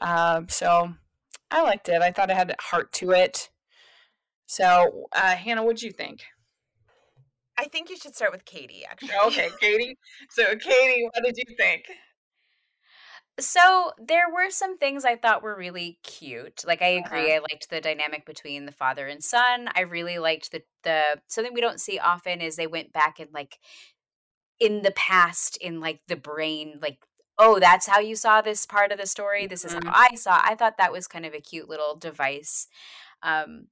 Um, so I liked it. I thought it had heart to it. So, uh, Hannah, what'd you think? I think you should start with Katie, actually. Okay, Katie. So, Katie, what did you think? So there were some things I thought were really cute. Like I agree, Uh-huh. I liked the dynamic between the father and son. I really liked the the something we don't see often is they went back and like in the past in like the brain like oh that's how you saw this part of the story this is how i saw i thought that was kind of a cute little device um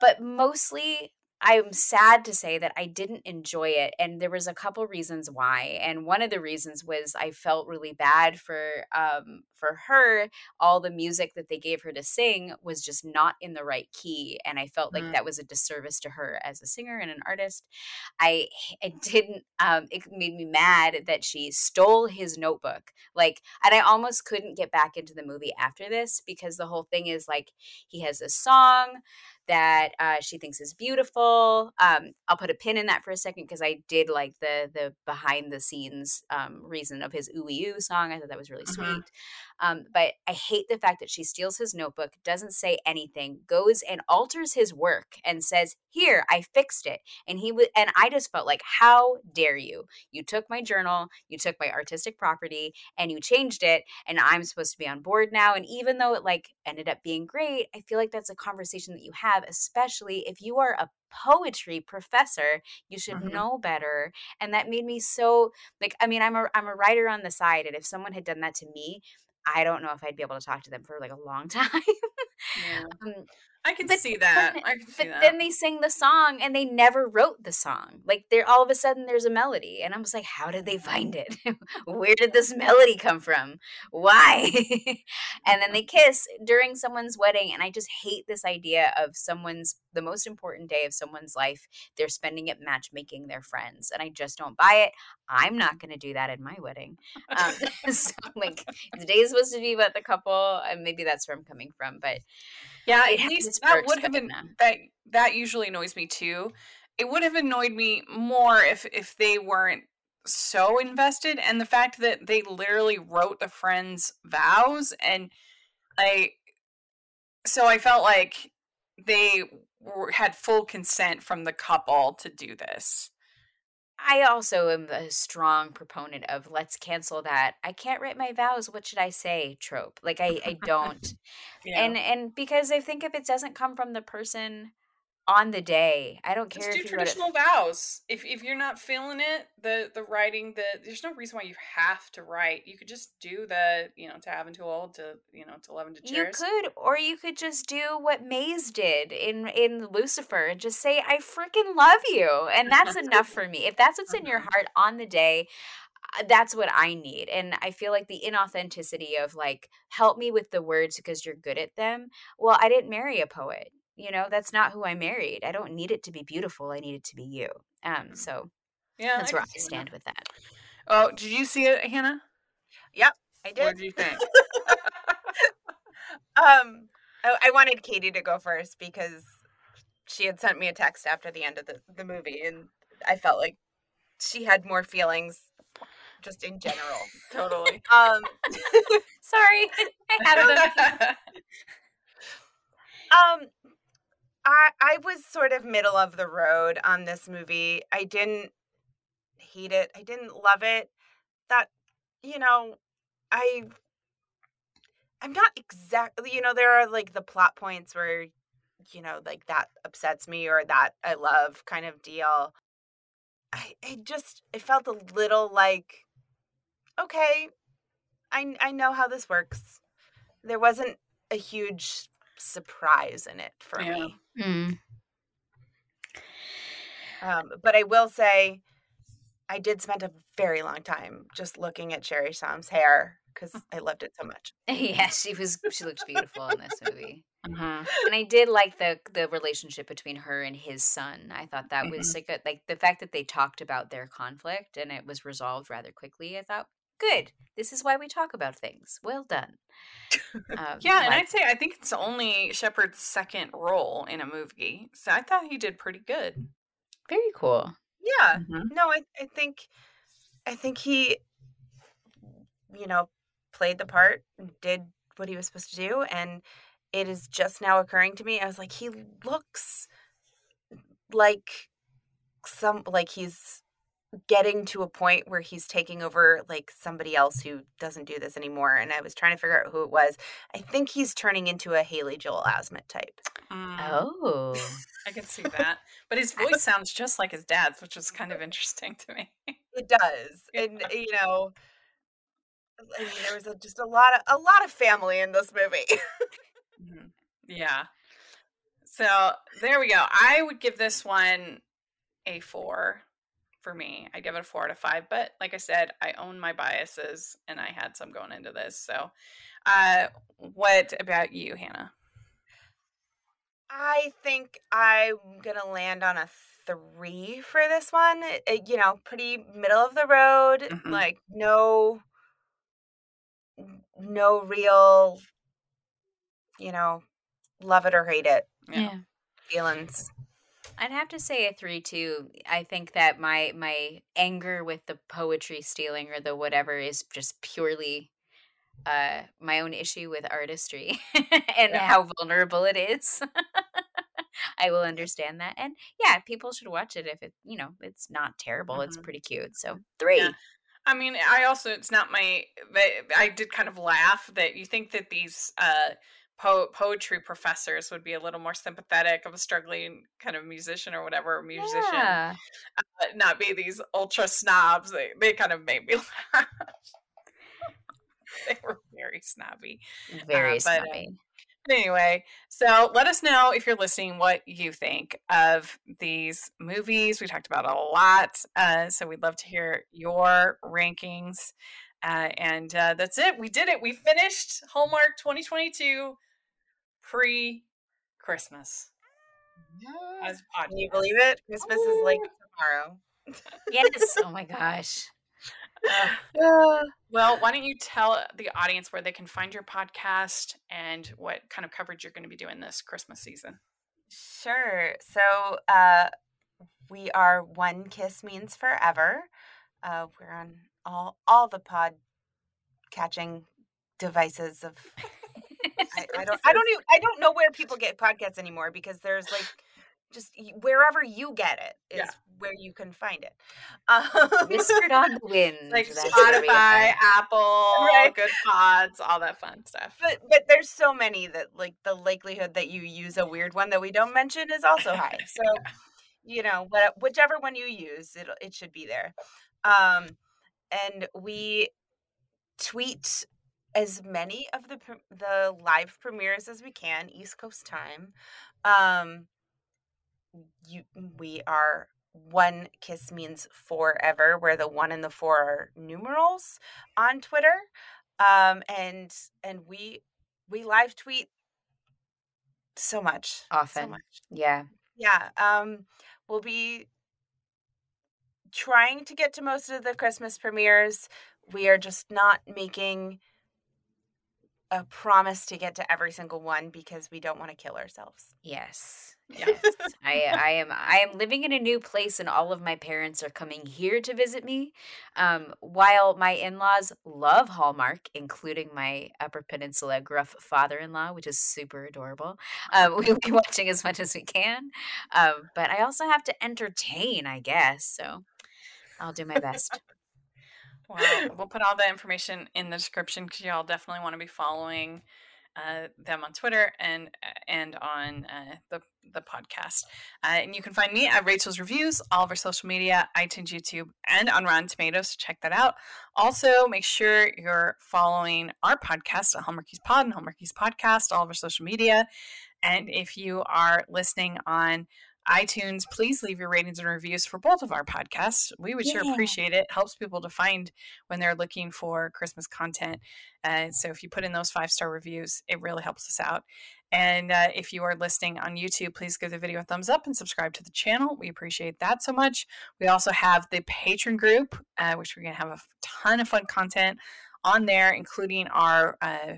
but mostly i'm sad to say that i didn't enjoy it and there was a couple reasons why and one of the reasons was i felt really bad for um for her all the music that they gave her to sing was just not in the right key and i felt like Mm. that was a disservice to her as a singer and an artist I I didn't um it made me mad that she stole his notebook. Like and I almost couldn't get back into the movie after this because the whole thing is like he has a song that uh, she thinks is beautiful. Um, I'll put a pin in that for a second because I did like the the behind the scenes um, reason of his ooey oo song. I thought that was really Mhm. sweet. Um, but I hate the fact that she steals his notebook, doesn't say anything, goes and alters his work, and says, "Here, I fixed it." And he and I just felt like, "How dare you? You took my journal, you took my artistic property, and you changed it, and I'm supposed to be on board now." And even though it like ended up being great, I feel like that's a conversation that you have, especially if you are a poetry professor you should Mhm. know better and that made me so like i mean i'm a i'm a writer on the side and if someone had done that to me i don't know if i'd be able to talk to them for like a long time Yeah. um, I can But see that. I can see but that. then they sing the song and they never wrote the song. Like there all of a sudden there's a melody and i was like how did they find it? Where did this melody come from? Why? And then they kiss during someone's wedding and i just hate this idea of someone's the most important day of someone's life they're spending it matchmaking their friends and i just don't buy it. I'm not going to do that at my wedding. Um, so like the day is supposed to be about the couple and maybe that's where i'm coming from but Yeah, It that would have been no. that that usually annoys me too. It would have annoyed me more if if they weren't so invested and the fact that they literally wrote the friends vows and I so I felt like they were, had full consent from the couple to do this. I also am a strong proponent of let's cancel that. I can't write my vows. What should I say? Trope. Like I, I don't. Yeah. And and because I think if it doesn't come from the person on the day, I don't care just do if you wrote it. traditional vows. If if you're not feeling it, the the writing, the there's no reason why you have to write. You could just do the you know to have and to old to you know to love and to You cherish. could, or you could just do what Maze did in in Lucifer and just say, "I freaking love you," and that's enough for me. If that's what's in your Mhm. heart on the day, uh, that's what I need. And I feel like the inauthenticity of like, help me with the words because you're good at them. Well, I didn't marry a poet. You know, that's not who I married. I don't need it to be beautiful. I need it to be you. Um, so Yeah, that's I where I see that. stand with that. Oh, did you see it, Hannah? Yep i did What did. did you think? Um, I, I wanted Katie to go first because she had sent me a text after the end of the, the movie, and I felt like she had more feelings just in general. totally. Um, Sorry, I had them. um, I I was sort of middle of the road on this movie. I didn't hate it. I didn't love it. That you know, I I'm not exactly, you know, there are like the plot points where you know, like that upsets me or that I love kind of deal. I I just it felt a little like okay, I I know how this works. There wasn't a huge surprise in it for Yeah. me. Mm. Um, but I will say, I did spend a very long time just looking at Sherri Saum's hair because I loved it so much. yeah, she was she looked beautiful in this movie. Mhm. And I did like the the relationship between her and his son. I thought that was like a, like the fact that they talked about their conflict and it was resolved rather quickly. I thought, good. This is why we talk about things. Well done. Um, Yeah, and like- I'd say I think it's only Shepard's second role in a movie. So I thought he did pretty good. very cool. Yeah, Mhm. no, I I think I think he, you know, played the part, did what he was supposed to do, and it is just now occurring to me. I was like, he looks like some like he's getting to a point where he's taking over like somebody else who doesn't do this anymore and i was trying to figure out who it was i think he's turning into a haley joel osment type Mm, Oh. I can see that. But his voice sounds just like his dad's, which is kind of interesting to me. it does Yeah. and you know i mean there was a, just a lot of a lot of family in this movie Mhm. Yeah. So there we go. I would give this one a four for me. I give it a four out of five. But like I said, I own my biases and I had some going into this. So uh what about you, Hannah? i think i'm gonna land on a three for this one It- you know pretty middle of the road Mhm. like no no real you know love it or hate it Yeah. feelings I'd have to say a three two. I think that my my anger with the poetry stealing or the whatever is just purely uh my own issue with artistry and Yeah. how vulnerable it is. I will understand that. And yeah, people should watch it if it you know, it's not terrible. It's Mhm. pretty cute. So three. Yeah. I mean, I also it's not my. But I did kind of laugh that you think that these uh, po- poetry professors would be a little more sympathetic of a struggling kind of musician or whatever musician, Yeah. but not be these ultra snobs. They they kind of made me laugh. they were very snobby. Very but, um, snobby. Anyway, so let us know if you're listening what you think of these movies. We talked about a lot, uh, so we'd love to hear your rankings. Uh, and uh, that's it. We did it. We finished Hallmark 2022 pre Christmas as podcast. can you believe it christmas is like tomorrow yes. Oh my gosh. Uh, well, why don't you tell the audience where they can find your podcast and what kind of coverage you're going to be doing this Christmas season? Sure. So uh, we are One Kiss Means Forever. Uh, we're on all all the pod catching devices of. I, I don't. I don't. Even, I don't know where people get podcasts anymore because there's like just wherever you get it is Yeah. where you can find it. Um, Whispered on the wind. like that's where we Spotify. Apple, Right. Good Pods, all that fun stuff. but but there's so many that like the likelihood that you use a weird one that we don't mention is also high. So you know what whichever one you use it it should be there um and we tweet as many of the the live premieres as we can east coast time um you we are one kiss means forever where the one and the four are numerals on twitter um and and we we live tweet so much so Often. much Yeah. yeah, um, we'll be trying to get to most of the Christmas premieres. We are just not making a promise to get to every single one because we don't want to kill ourselves. Yes. Yes. I I am I am living in a new place and all of my parents are coming here to visit me. Um, while my in-laws love Hallmark, including my Upper Peninsula gruff father-in-law, which is super adorable. Um, we'll be watching as much as we can. Um, but I also have to entertain, I guess. So I'll do my best. Well, we'll put all the information in the description because y'all definitely want to be following uh, them on Twitter and and on uh, the the podcast. Uh, and you can find me at Rachel's Reviews, all of our social media, iTunes, YouTube, and on Rotten Tomatoes. So check that out. Also, make sure you're following our podcast at Hallmarkies Pod and Hallmarkies Podcast, all of our social media. And if you are listening on iTunes, please leave your ratings and reviews for both of our podcasts. We would sure appreciate it. Helps people to find when they're looking for Christmas content. Uh, so if you put in those five star reviews, it really helps us out. And uh, if you are listening on YouTube, please give the video a thumbs up and subscribe to the channel. We appreciate that so much. We also have the Patreon group, uh, which we're going to have a ton of fun content on there, including our uh,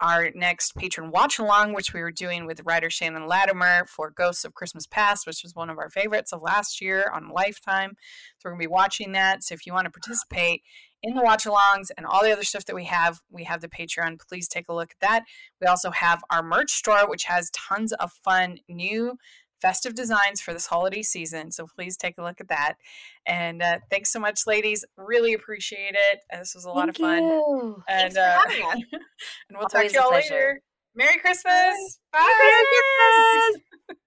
our next Patreon watch along, which we were doing with writer Shannon Latimer for Ghosts of Christmas Past, which was one of our favorites of last year on Lifetime. So we're going to be watching that. So if you want to participate in the watch alongs and all the other stuff that we have, we have the Patreon. Please take a look at that. We also have our merch store, which has tons of fun new festive designs for this holiday season. So please take a look at that. And uh, thanks so much, ladies. Really appreciate it. This was a lot of fun. you. And uh, and we'll talk to y'all later. Merry Christmas. Bye. Merry Christmas.